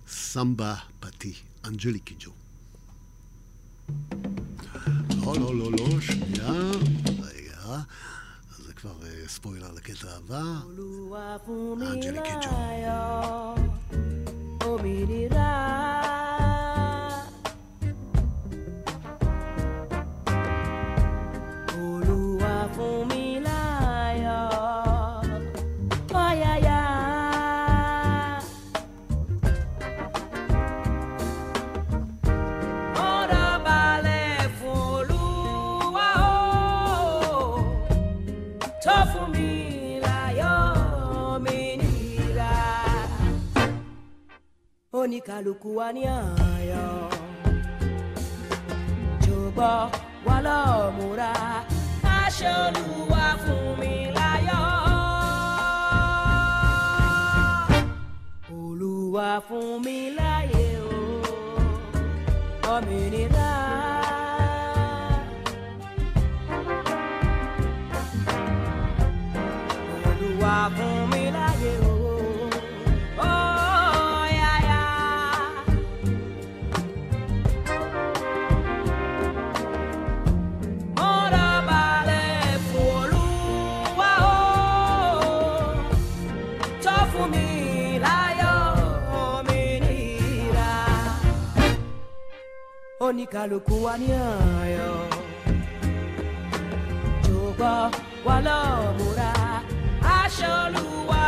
[SPEAKER 3] סמבה פתי, אנג'לי קיג'ו. לא, לא, לא, לא, שנייה, רגע. זה כבר ספוילר לקטע הבא. אנג'לי
[SPEAKER 7] oníkàlùkù wa ní àyọ̀ jọ̀gbọ́ wà lọ́múra aṣọ olúwa fún mi láyọ̀ olúwa fún mi láyé o òmìnira. ni kálukú wa ní ọ̀yọ́. jọ̀gbọ́n wa lọ́ọ́ múra aṣọ olúwa.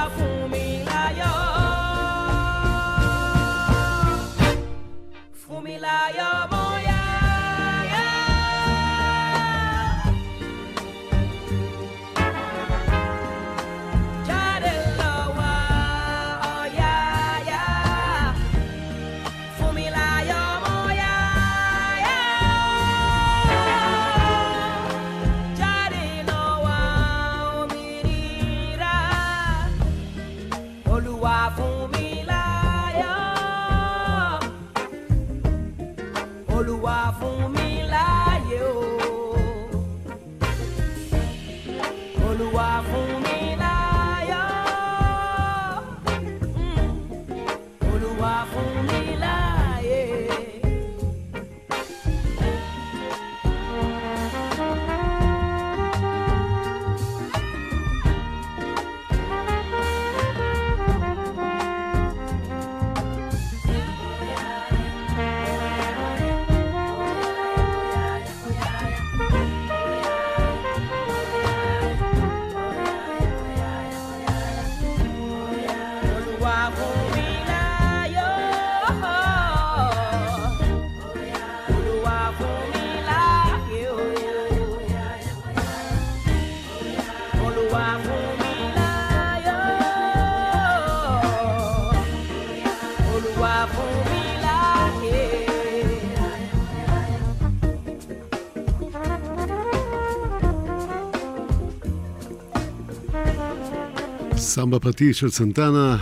[SPEAKER 3] סמבה פרטי של סנטנה.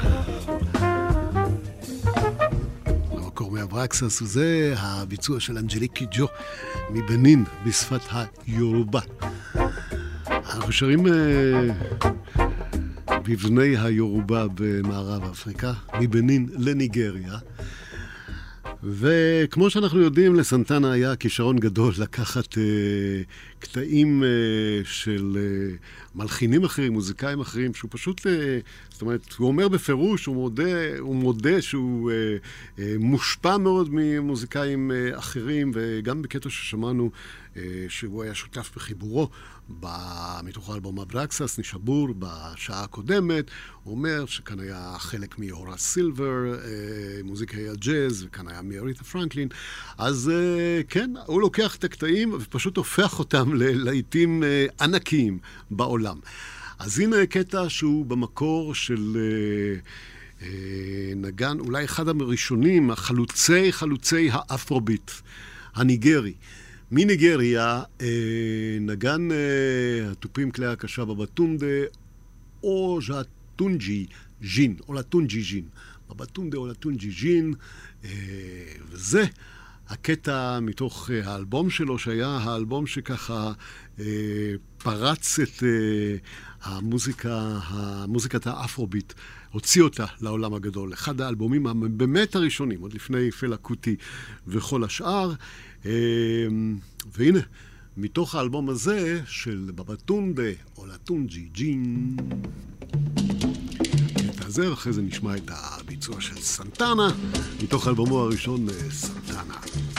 [SPEAKER 3] המקור מאברקסס, וזה הביצוע של אנג'ליקי ג'ו מבנין בשפת היורובה. אנחנו שרים אה, מבני היורובה במערב אפריקה, מבנין לניגריה. וכמו שאנחנו יודעים, לסנטנה היה כישרון גדול לקחת אה, קטעים אה, של אה, מלחינים אחרים, מוזיקאים אחרים, שהוא פשוט, אה, זאת אומרת, הוא אומר בפירוש, הוא מודה, הוא מודה שהוא אה, אה, מושפע מאוד ממוזיקאים אה, אחרים, וגם בקטע ששמענו שהוא היה שותף בחיבורו, מתוך האלבום אברקסס, נשבור, בשעה הקודמת. הוא אומר שכאן היה חלק מהורס סילבר, אה, מוזיקאי הג'אז, וכאן היה מאריתה פרנקלין. אז אה, כן, הוא לוקח את הקטעים ופשוט הופך אותם ללהיטים אה, ענקיים בעולם. אז הנה קטע שהוא במקור של... נגן, אולי אחד הראשונים, החלוצי חלוצי האפרוביט, הניגרי. מניגריה, אה, נגן אה, התופים כלי הקשה בבטונדה, או ז'טונג'י ז'ין, או לטונג'י ז'ין. בבטונדה או לטונג'י ז'ין, אה, וזה הקטע מתוך אה, האלבום שלו, שהיה האלבום שככה אה, פרץ את אה, המוזיקה, המוזיקת האפרוביט, הוציא אותה לעולם הגדול. אחד האלבומים הבאמת הראשונים, עוד לפני פלה קוטי וכל השאר. אה, והנה, מתוך האלבום הזה של בבטונדה או לטונג'י ג'ין. הזה, אחרי זה נשמע את הביצוע של סנטנה, מתוך אלבומו הראשון, אה, סנטנה.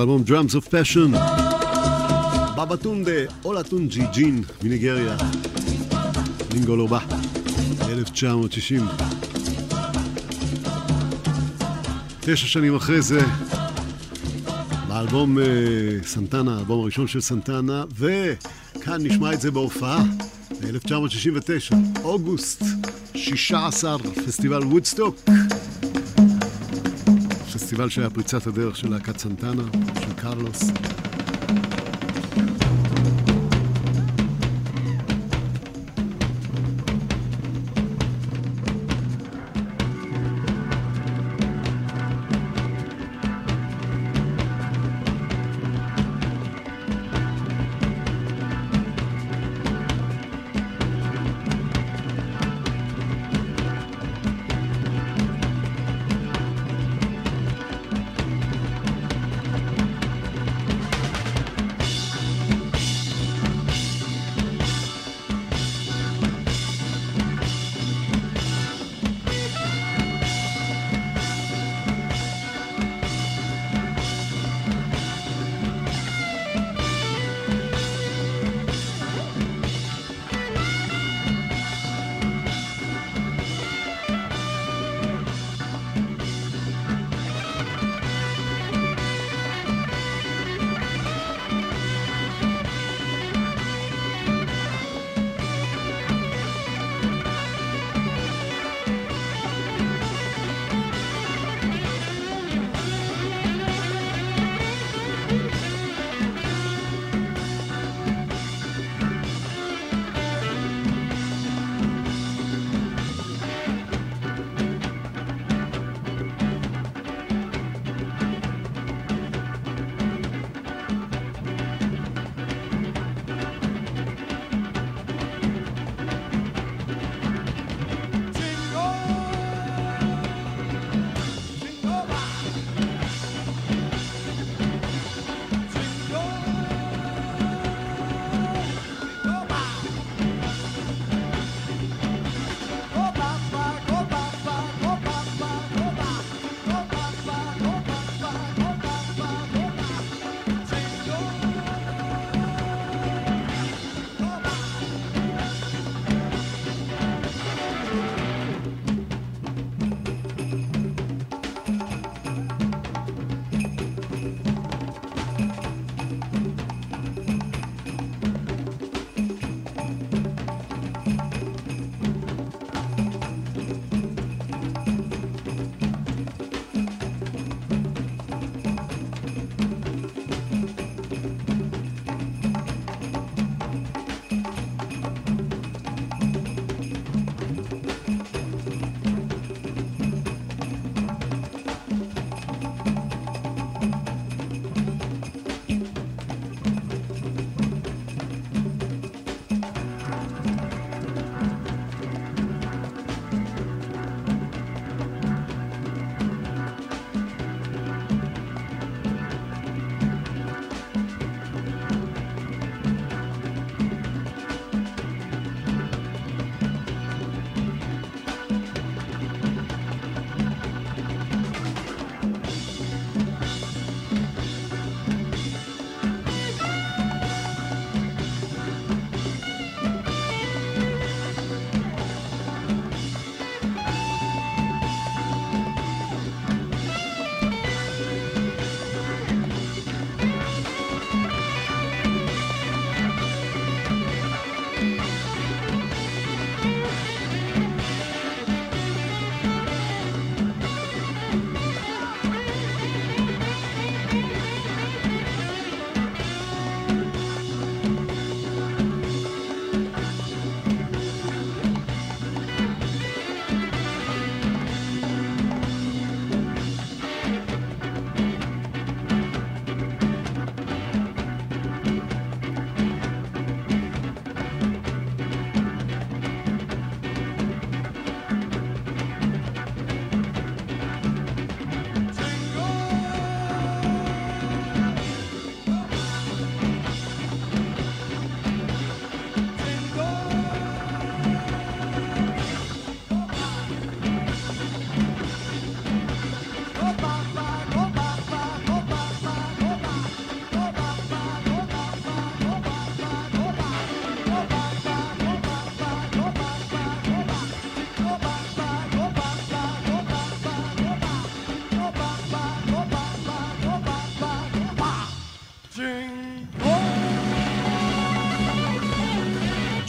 [SPEAKER 3] האלבום Drums of Passion. בבא טונדה, אולטונג'י ג'ין מניגריה. ג'ינגולובה, 1960. תשע שנים אחרי זה, באלבום אה, סנטנה, האלבום הראשון של סנטנה, וכאן נשמע את זה בהופעה, ב-1969, אוגוסט, 16, פסטיבל וודסטוק. פסטיבל שהיה פריצת הדרך של להקת סנטנה, של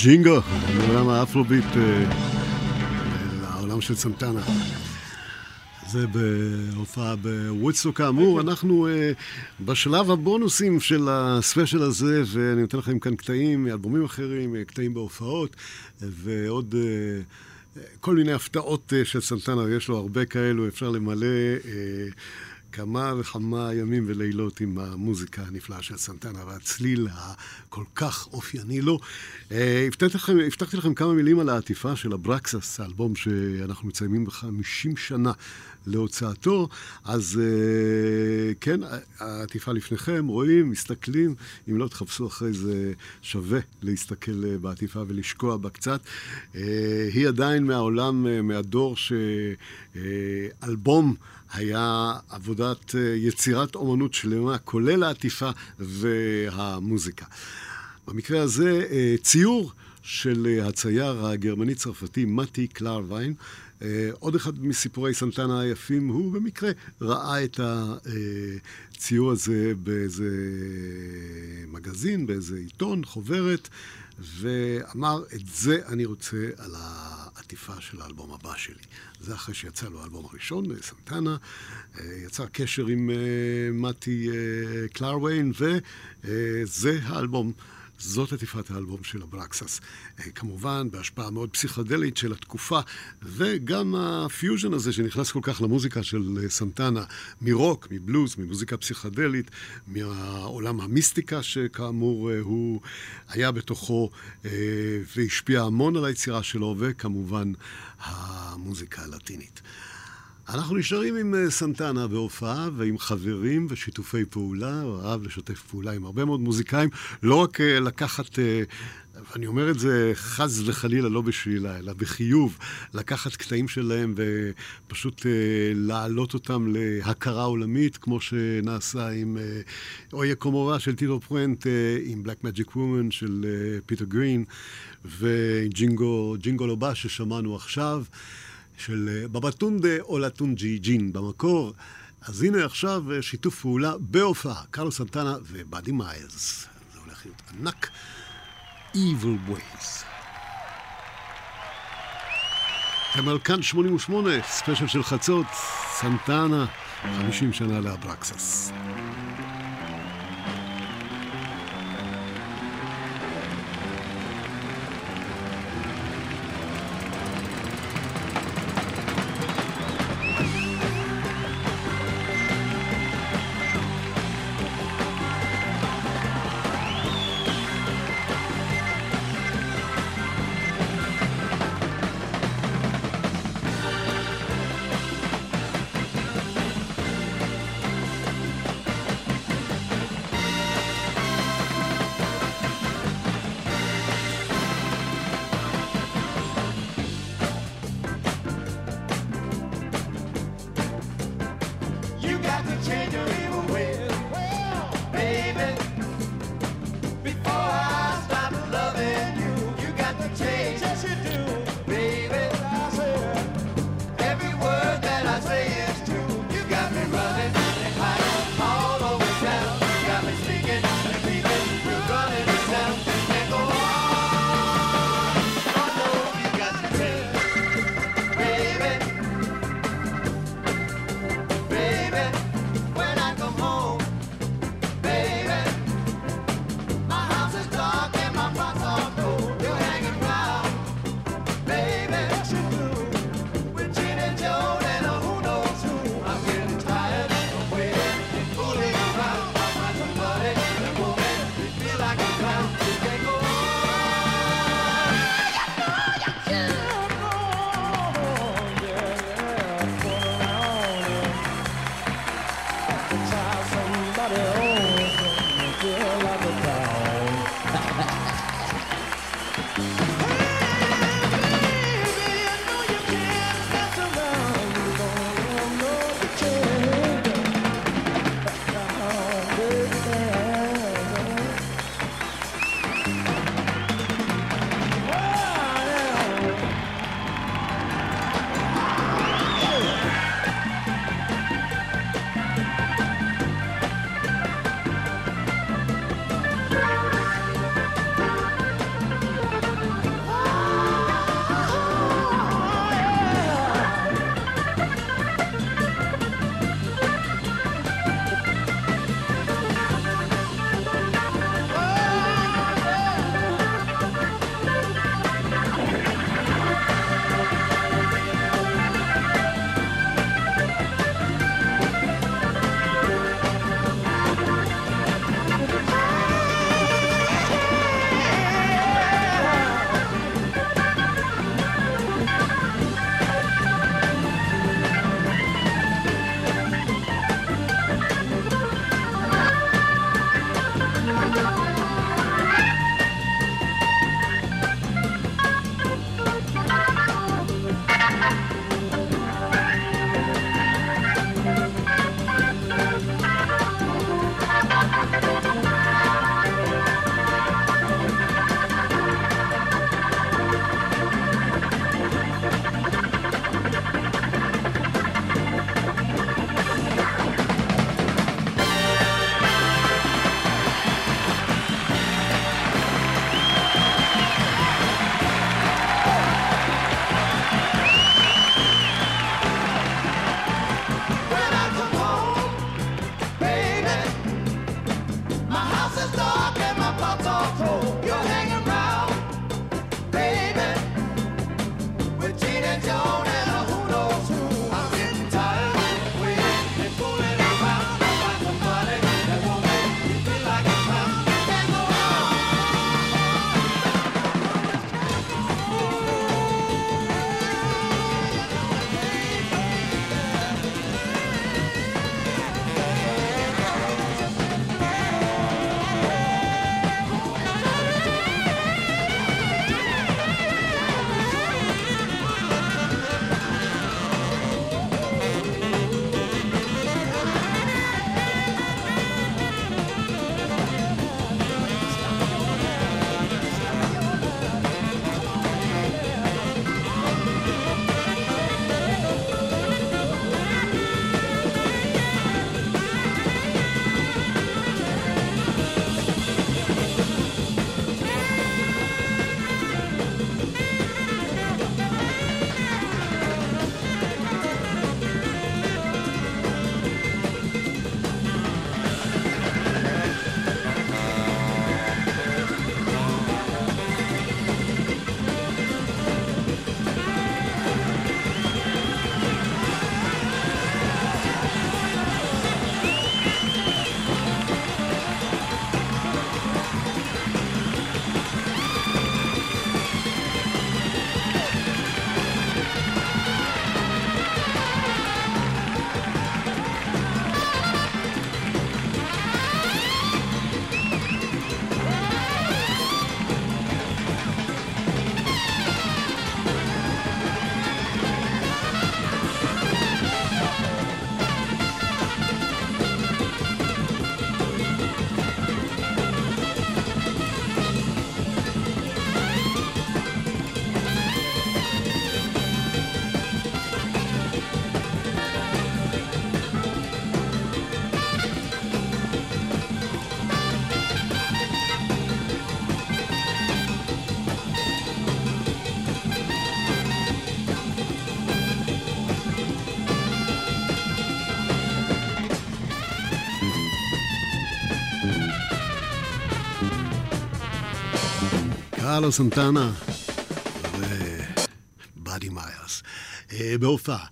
[SPEAKER 3] ג'ינגו, מעולם האפרוביט אה, לעולם של סנטנה. זה בהופעה בוודסטוק כאמור, אנחנו אה, בשלב הבונוסים של הספיישל הזה, ואני נותן לכם כאן קטעים מאלבומים אחרים, קטעים בהופעות, ועוד אה, כל מיני הפתעות של סנטנה, יש לו הרבה כאלו, אפשר למלא כמה וכמה ימים ולילות עם המוזיקה הנפלאה של סנטנה והצליל הכל כך אופייני לו. אה, הבטחתי לכם, הבטחתי לכם כמה מילים על העטיפה של הברקסס, האלבום שאנחנו מציינים ב-50 שנה להוצאתו, אז אה, כן, העטיפה לפניכם, רואים, מסתכלים, אם לא תחפשו אחרי זה, שווה להסתכל אה, בעטיפה ולשקוע בה קצת. היא עדיין מהעולם, מהדור שאלבום היה עבודת יצירת אומנות שלמה, כולל העטיפה והמוזיקה. במקרה הזה, ציור של הצייר הגרמני-צרפתי מתי קלרווין. עוד אחד מסיפורי סנטנה היפים, הוא במקרה ראה את הציור הזה באיזה מגזין, באיזה עיתון, חוברת, ואמר, את זה אני רוצה על העטיפה של האלבום הבא שלי. זה אחרי שיצא לו האלבום הראשון, סנטנה, יצר קשר עם מתי קלרווין, וזה האלבום. זאת עטיפת האלבום של אברקסס. כמובן, בהשפעה מאוד פסיכדלית של התקופה, וגם הפיוז'ן הזה שנכנס כל כך למוזיקה של סנטנה, מרוק, מבלוז, ממוזיקה פסיכדלית, מהעולם המיסטיקה שכאמור הוא היה בתוכו והשפיע המון על היצירה שלו, וכמובן המוזיקה הלטינית. אנחנו נשארים עם סנטנה בהופעה ועם חברים ושיתופי פעולה, הוא אהב לשתף פעולה עם הרבה מאוד מוזיקאים, לא רק לקחת, אני אומר את זה חס וחלילה לא בשלילה, אלא בחיוב, לקחת קטעים שלהם ופשוט להעלות אותם להכרה עולמית, כמו שנעשה עם אויה קומורה של טיטו פרנט, עם Black Magic Woman של פיטר גרין, ו Jingo Lo Ba ששמענו עכשיו. של בבטונדה אולטונג'י ג'ין במקור. אז הנה עכשיו שיתוף פעולה בהופעה, קרלוס סנטנה ובאדי מיילס. זה הולך להיות ענק. Evil Ways. אתם על כאן 88, ספיישל של חצות, סנטנה, 50 שנה לאברקסס. קרלוס סנטנה ובאדי מיילס אה, בהופעה.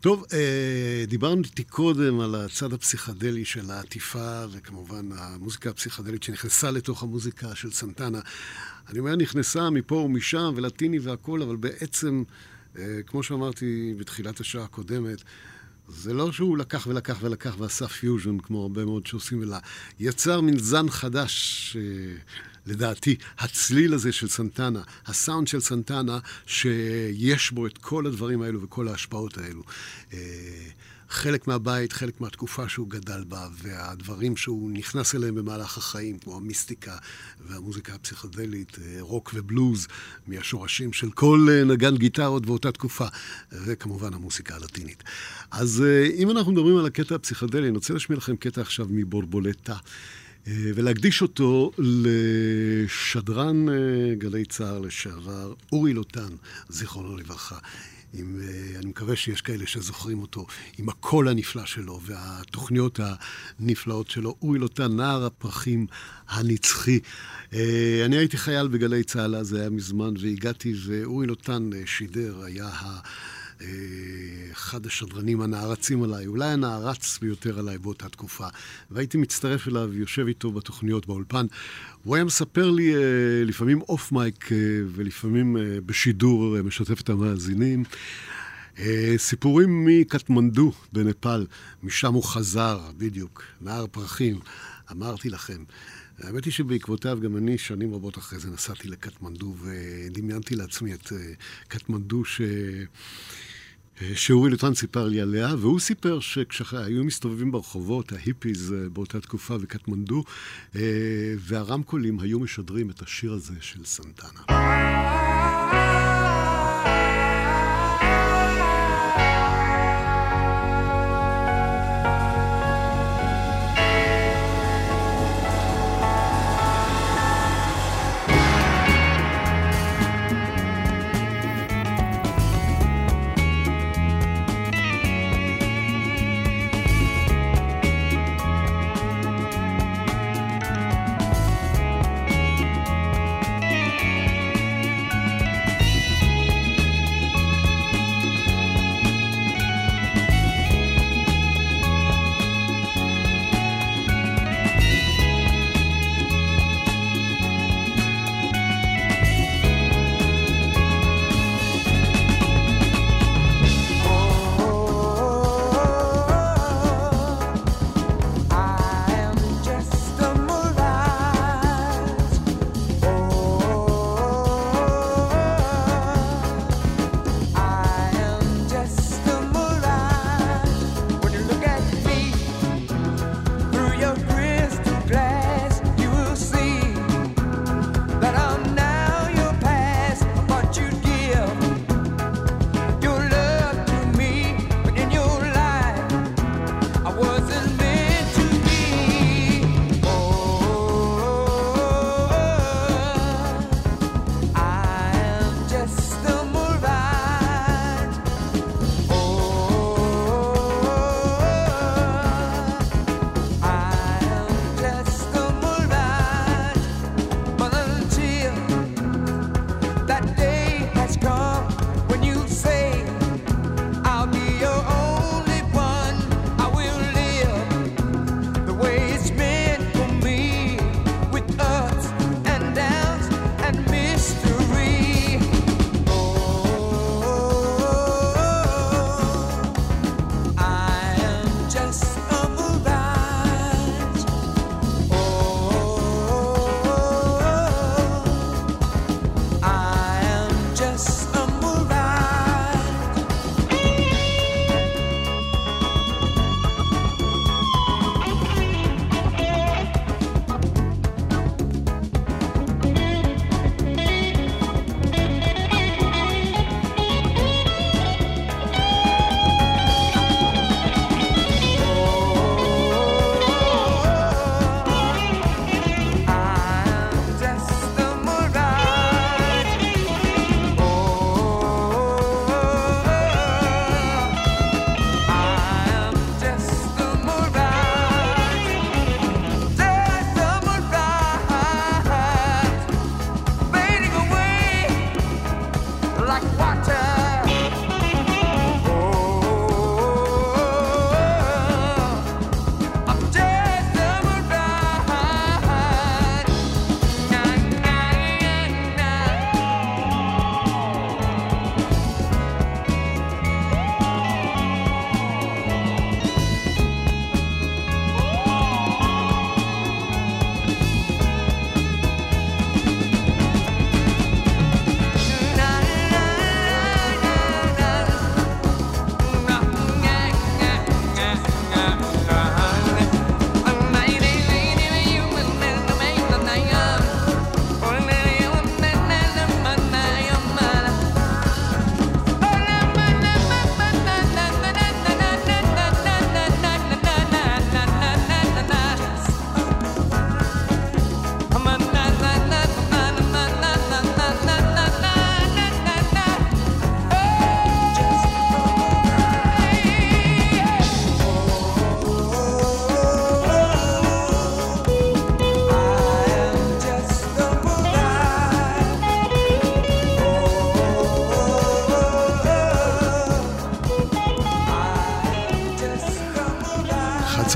[SPEAKER 3] טוב, אה, דיברנו איתי קודם על הצד הפסיכדלי של העטיפה, וכמובן המוזיקה הפסיכדלית שנכנסה לתוך המוזיקה של סנטנה. אני אומר, נכנסה מפה ומשם, ולטיני והכול, אבל בעצם, אה, כמו שאמרתי בתחילת השעה הקודמת, זה לא שהוא לקח ולקח ולקח ועשה פיוז'ן, כמו הרבה מאוד שעושים, אלא יצר מין זן חדש, לדעתי, הצליל הזה של סנטנה, הסאונד של סנטנה, שיש בו את כל הדברים האלו וכל ההשפעות האלו. אה, חלק מהבית, חלק מהתקופה שהוא גדל בה, והדברים שהוא נכנס אליהם במהלך החיים, כמו המיסטיקה והמוזיקה הפסיכדלית, אה, רוק ובלוז, מהשורשים של כל אה, נגן גיטרות באותה תקופה, וכמובן המוזיקה הלטינית. אז אם אנחנו מדברים על הקטע הפסיכדלי, אני רוצה להשמיע לכם קטע עכשיו מבורבולטה. ולהקדיש אותו לשדרן גלי צה"ל לשעבר, אורי לוטן, זיכרונו לברכה. עם, אני מקווה שיש כאלה שזוכרים אותו, עם הקול הנפלא שלו והתוכניות הנפלאות שלו. אורי לוטן, נער הפרחים הנצחי. אני הייתי חייל בגלי צה"ל, אז זה היה מזמן, והגעתי, ואורי לוטן שידר, היה ה... אחד השדרנים הנערצים עליי, אולי הנערץ ביותר עליי באותה תקופה. והייתי מצטרף אליו, יושב איתו בתוכניות באולפן. הוא היה מספר לי uh, לפעמים אוף מייק uh, ולפעמים בשידור משתף את המאזינים. סיפורים מקטמנדו בנפאל, משם הוא חזר, בדיוק, נהר פרחים, אמרתי לכם. האמת היא שבעקבותיו גם אני שנים רבות אחרי זה נסעתי לקטמנדו ודמיינתי לעצמי את קטמנדו ש... שאורי לוטן סיפר לי עליה, והוא סיפר שכשהיו מסתובבים ברחובות, ההיפיז באותה תקופה בקטמנדו, והרמקולים היו משדרים את השיר הזה של סנטנה.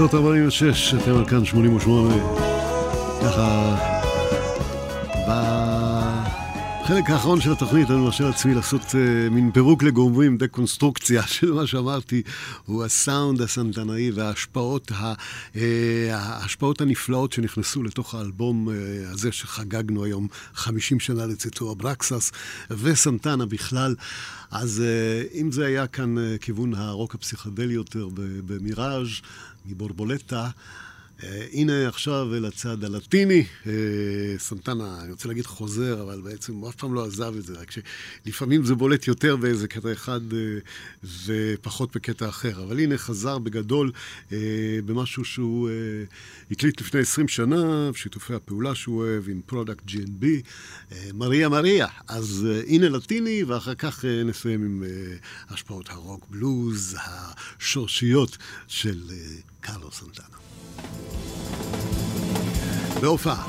[SPEAKER 8] 1046, אתם על כאן 88. ככה, בחלק האחרון של התוכנית אני מרשה לעצמי לעשות uh, מין פירוק לגומרים, דקונסטרוקציה של מה שאמרתי, הוא הסאונד הסנטנאי וההשפעות ה, uh, ההשפעות הנפלאות שנכנסו לתוך האלבום uh, הזה שחגגנו היום 50 שנה לצאתו אברקסס וסנטנה בכלל. אז uh, אם זה היה כאן uh, כיוון הרוק הפסיכדלי יותר במיראז', מבורבולטה. אה, הנה עכשיו אל הצד הלטיני, אה, סנטנה, אני רוצה להגיד חוזר, אבל בעצם הוא אף פעם לא עזב את זה, רק שלפעמים זה בולט יותר באיזה קטע אחד אה, ופחות בקטע אחר. אבל הנה חזר בגדול במשהו שהוא הקליט לפני 20 שנה, שיתופי הפעולה שהוא אוהב עם Product G&B, מריה מריה. אז הנה לטיני, ואחר כך נסיים עם השפעות הרוק בלוז, השורשיות של... קרלו סנטנה. בהופעה.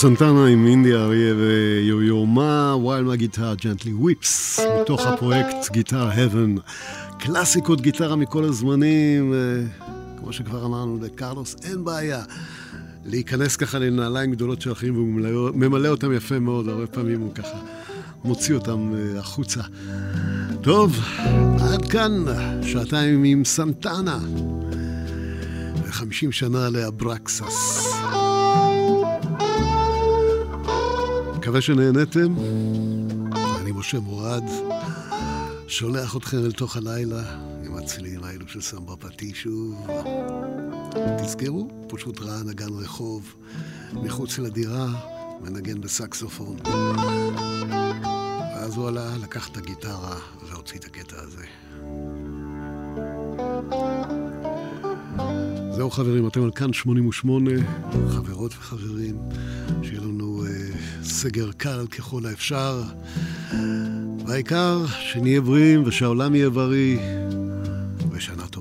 [SPEAKER 3] סנטנה עם אינדי אריה ויו-יו מה, ווייל מהגיטרה ג'נטלי וויפס, מתוך הפרויקט גיטר heaven, קלאסיקות גיטרה מכל הזמנים, אה, כמו שכבר אמרנו לקרלוס, אין בעיה. להיכנס ככה לנעליים גדולות של אחרים והוא ממלא- אותם יפה מאוד, הרבה פעמים הוא ככה מוציא אותם אה, החוצה. טוב, עד כאן שעתיים עם סנטנה, ו-50 שנה לאברקסס. מקווה שנהנתם. אני משה מורד, שולח אתכם אל תוך הלילה עם הצלילים האלו של סמבה פטישו. תזכרו, פשוט ראה נגן רחוב מחוץ לדירה, מנגן בסקסופון. ואז הוא עלה, לקח את הגיטרה והוציא את הקטע הזה. זהו חברים, אתם על כאן 88, חברות וחברים, שיהיה לנו סגר קל ככל האפשר. והעיקר, שנהיה בריאים ושהעולם יהיה בריא, ושאנחנו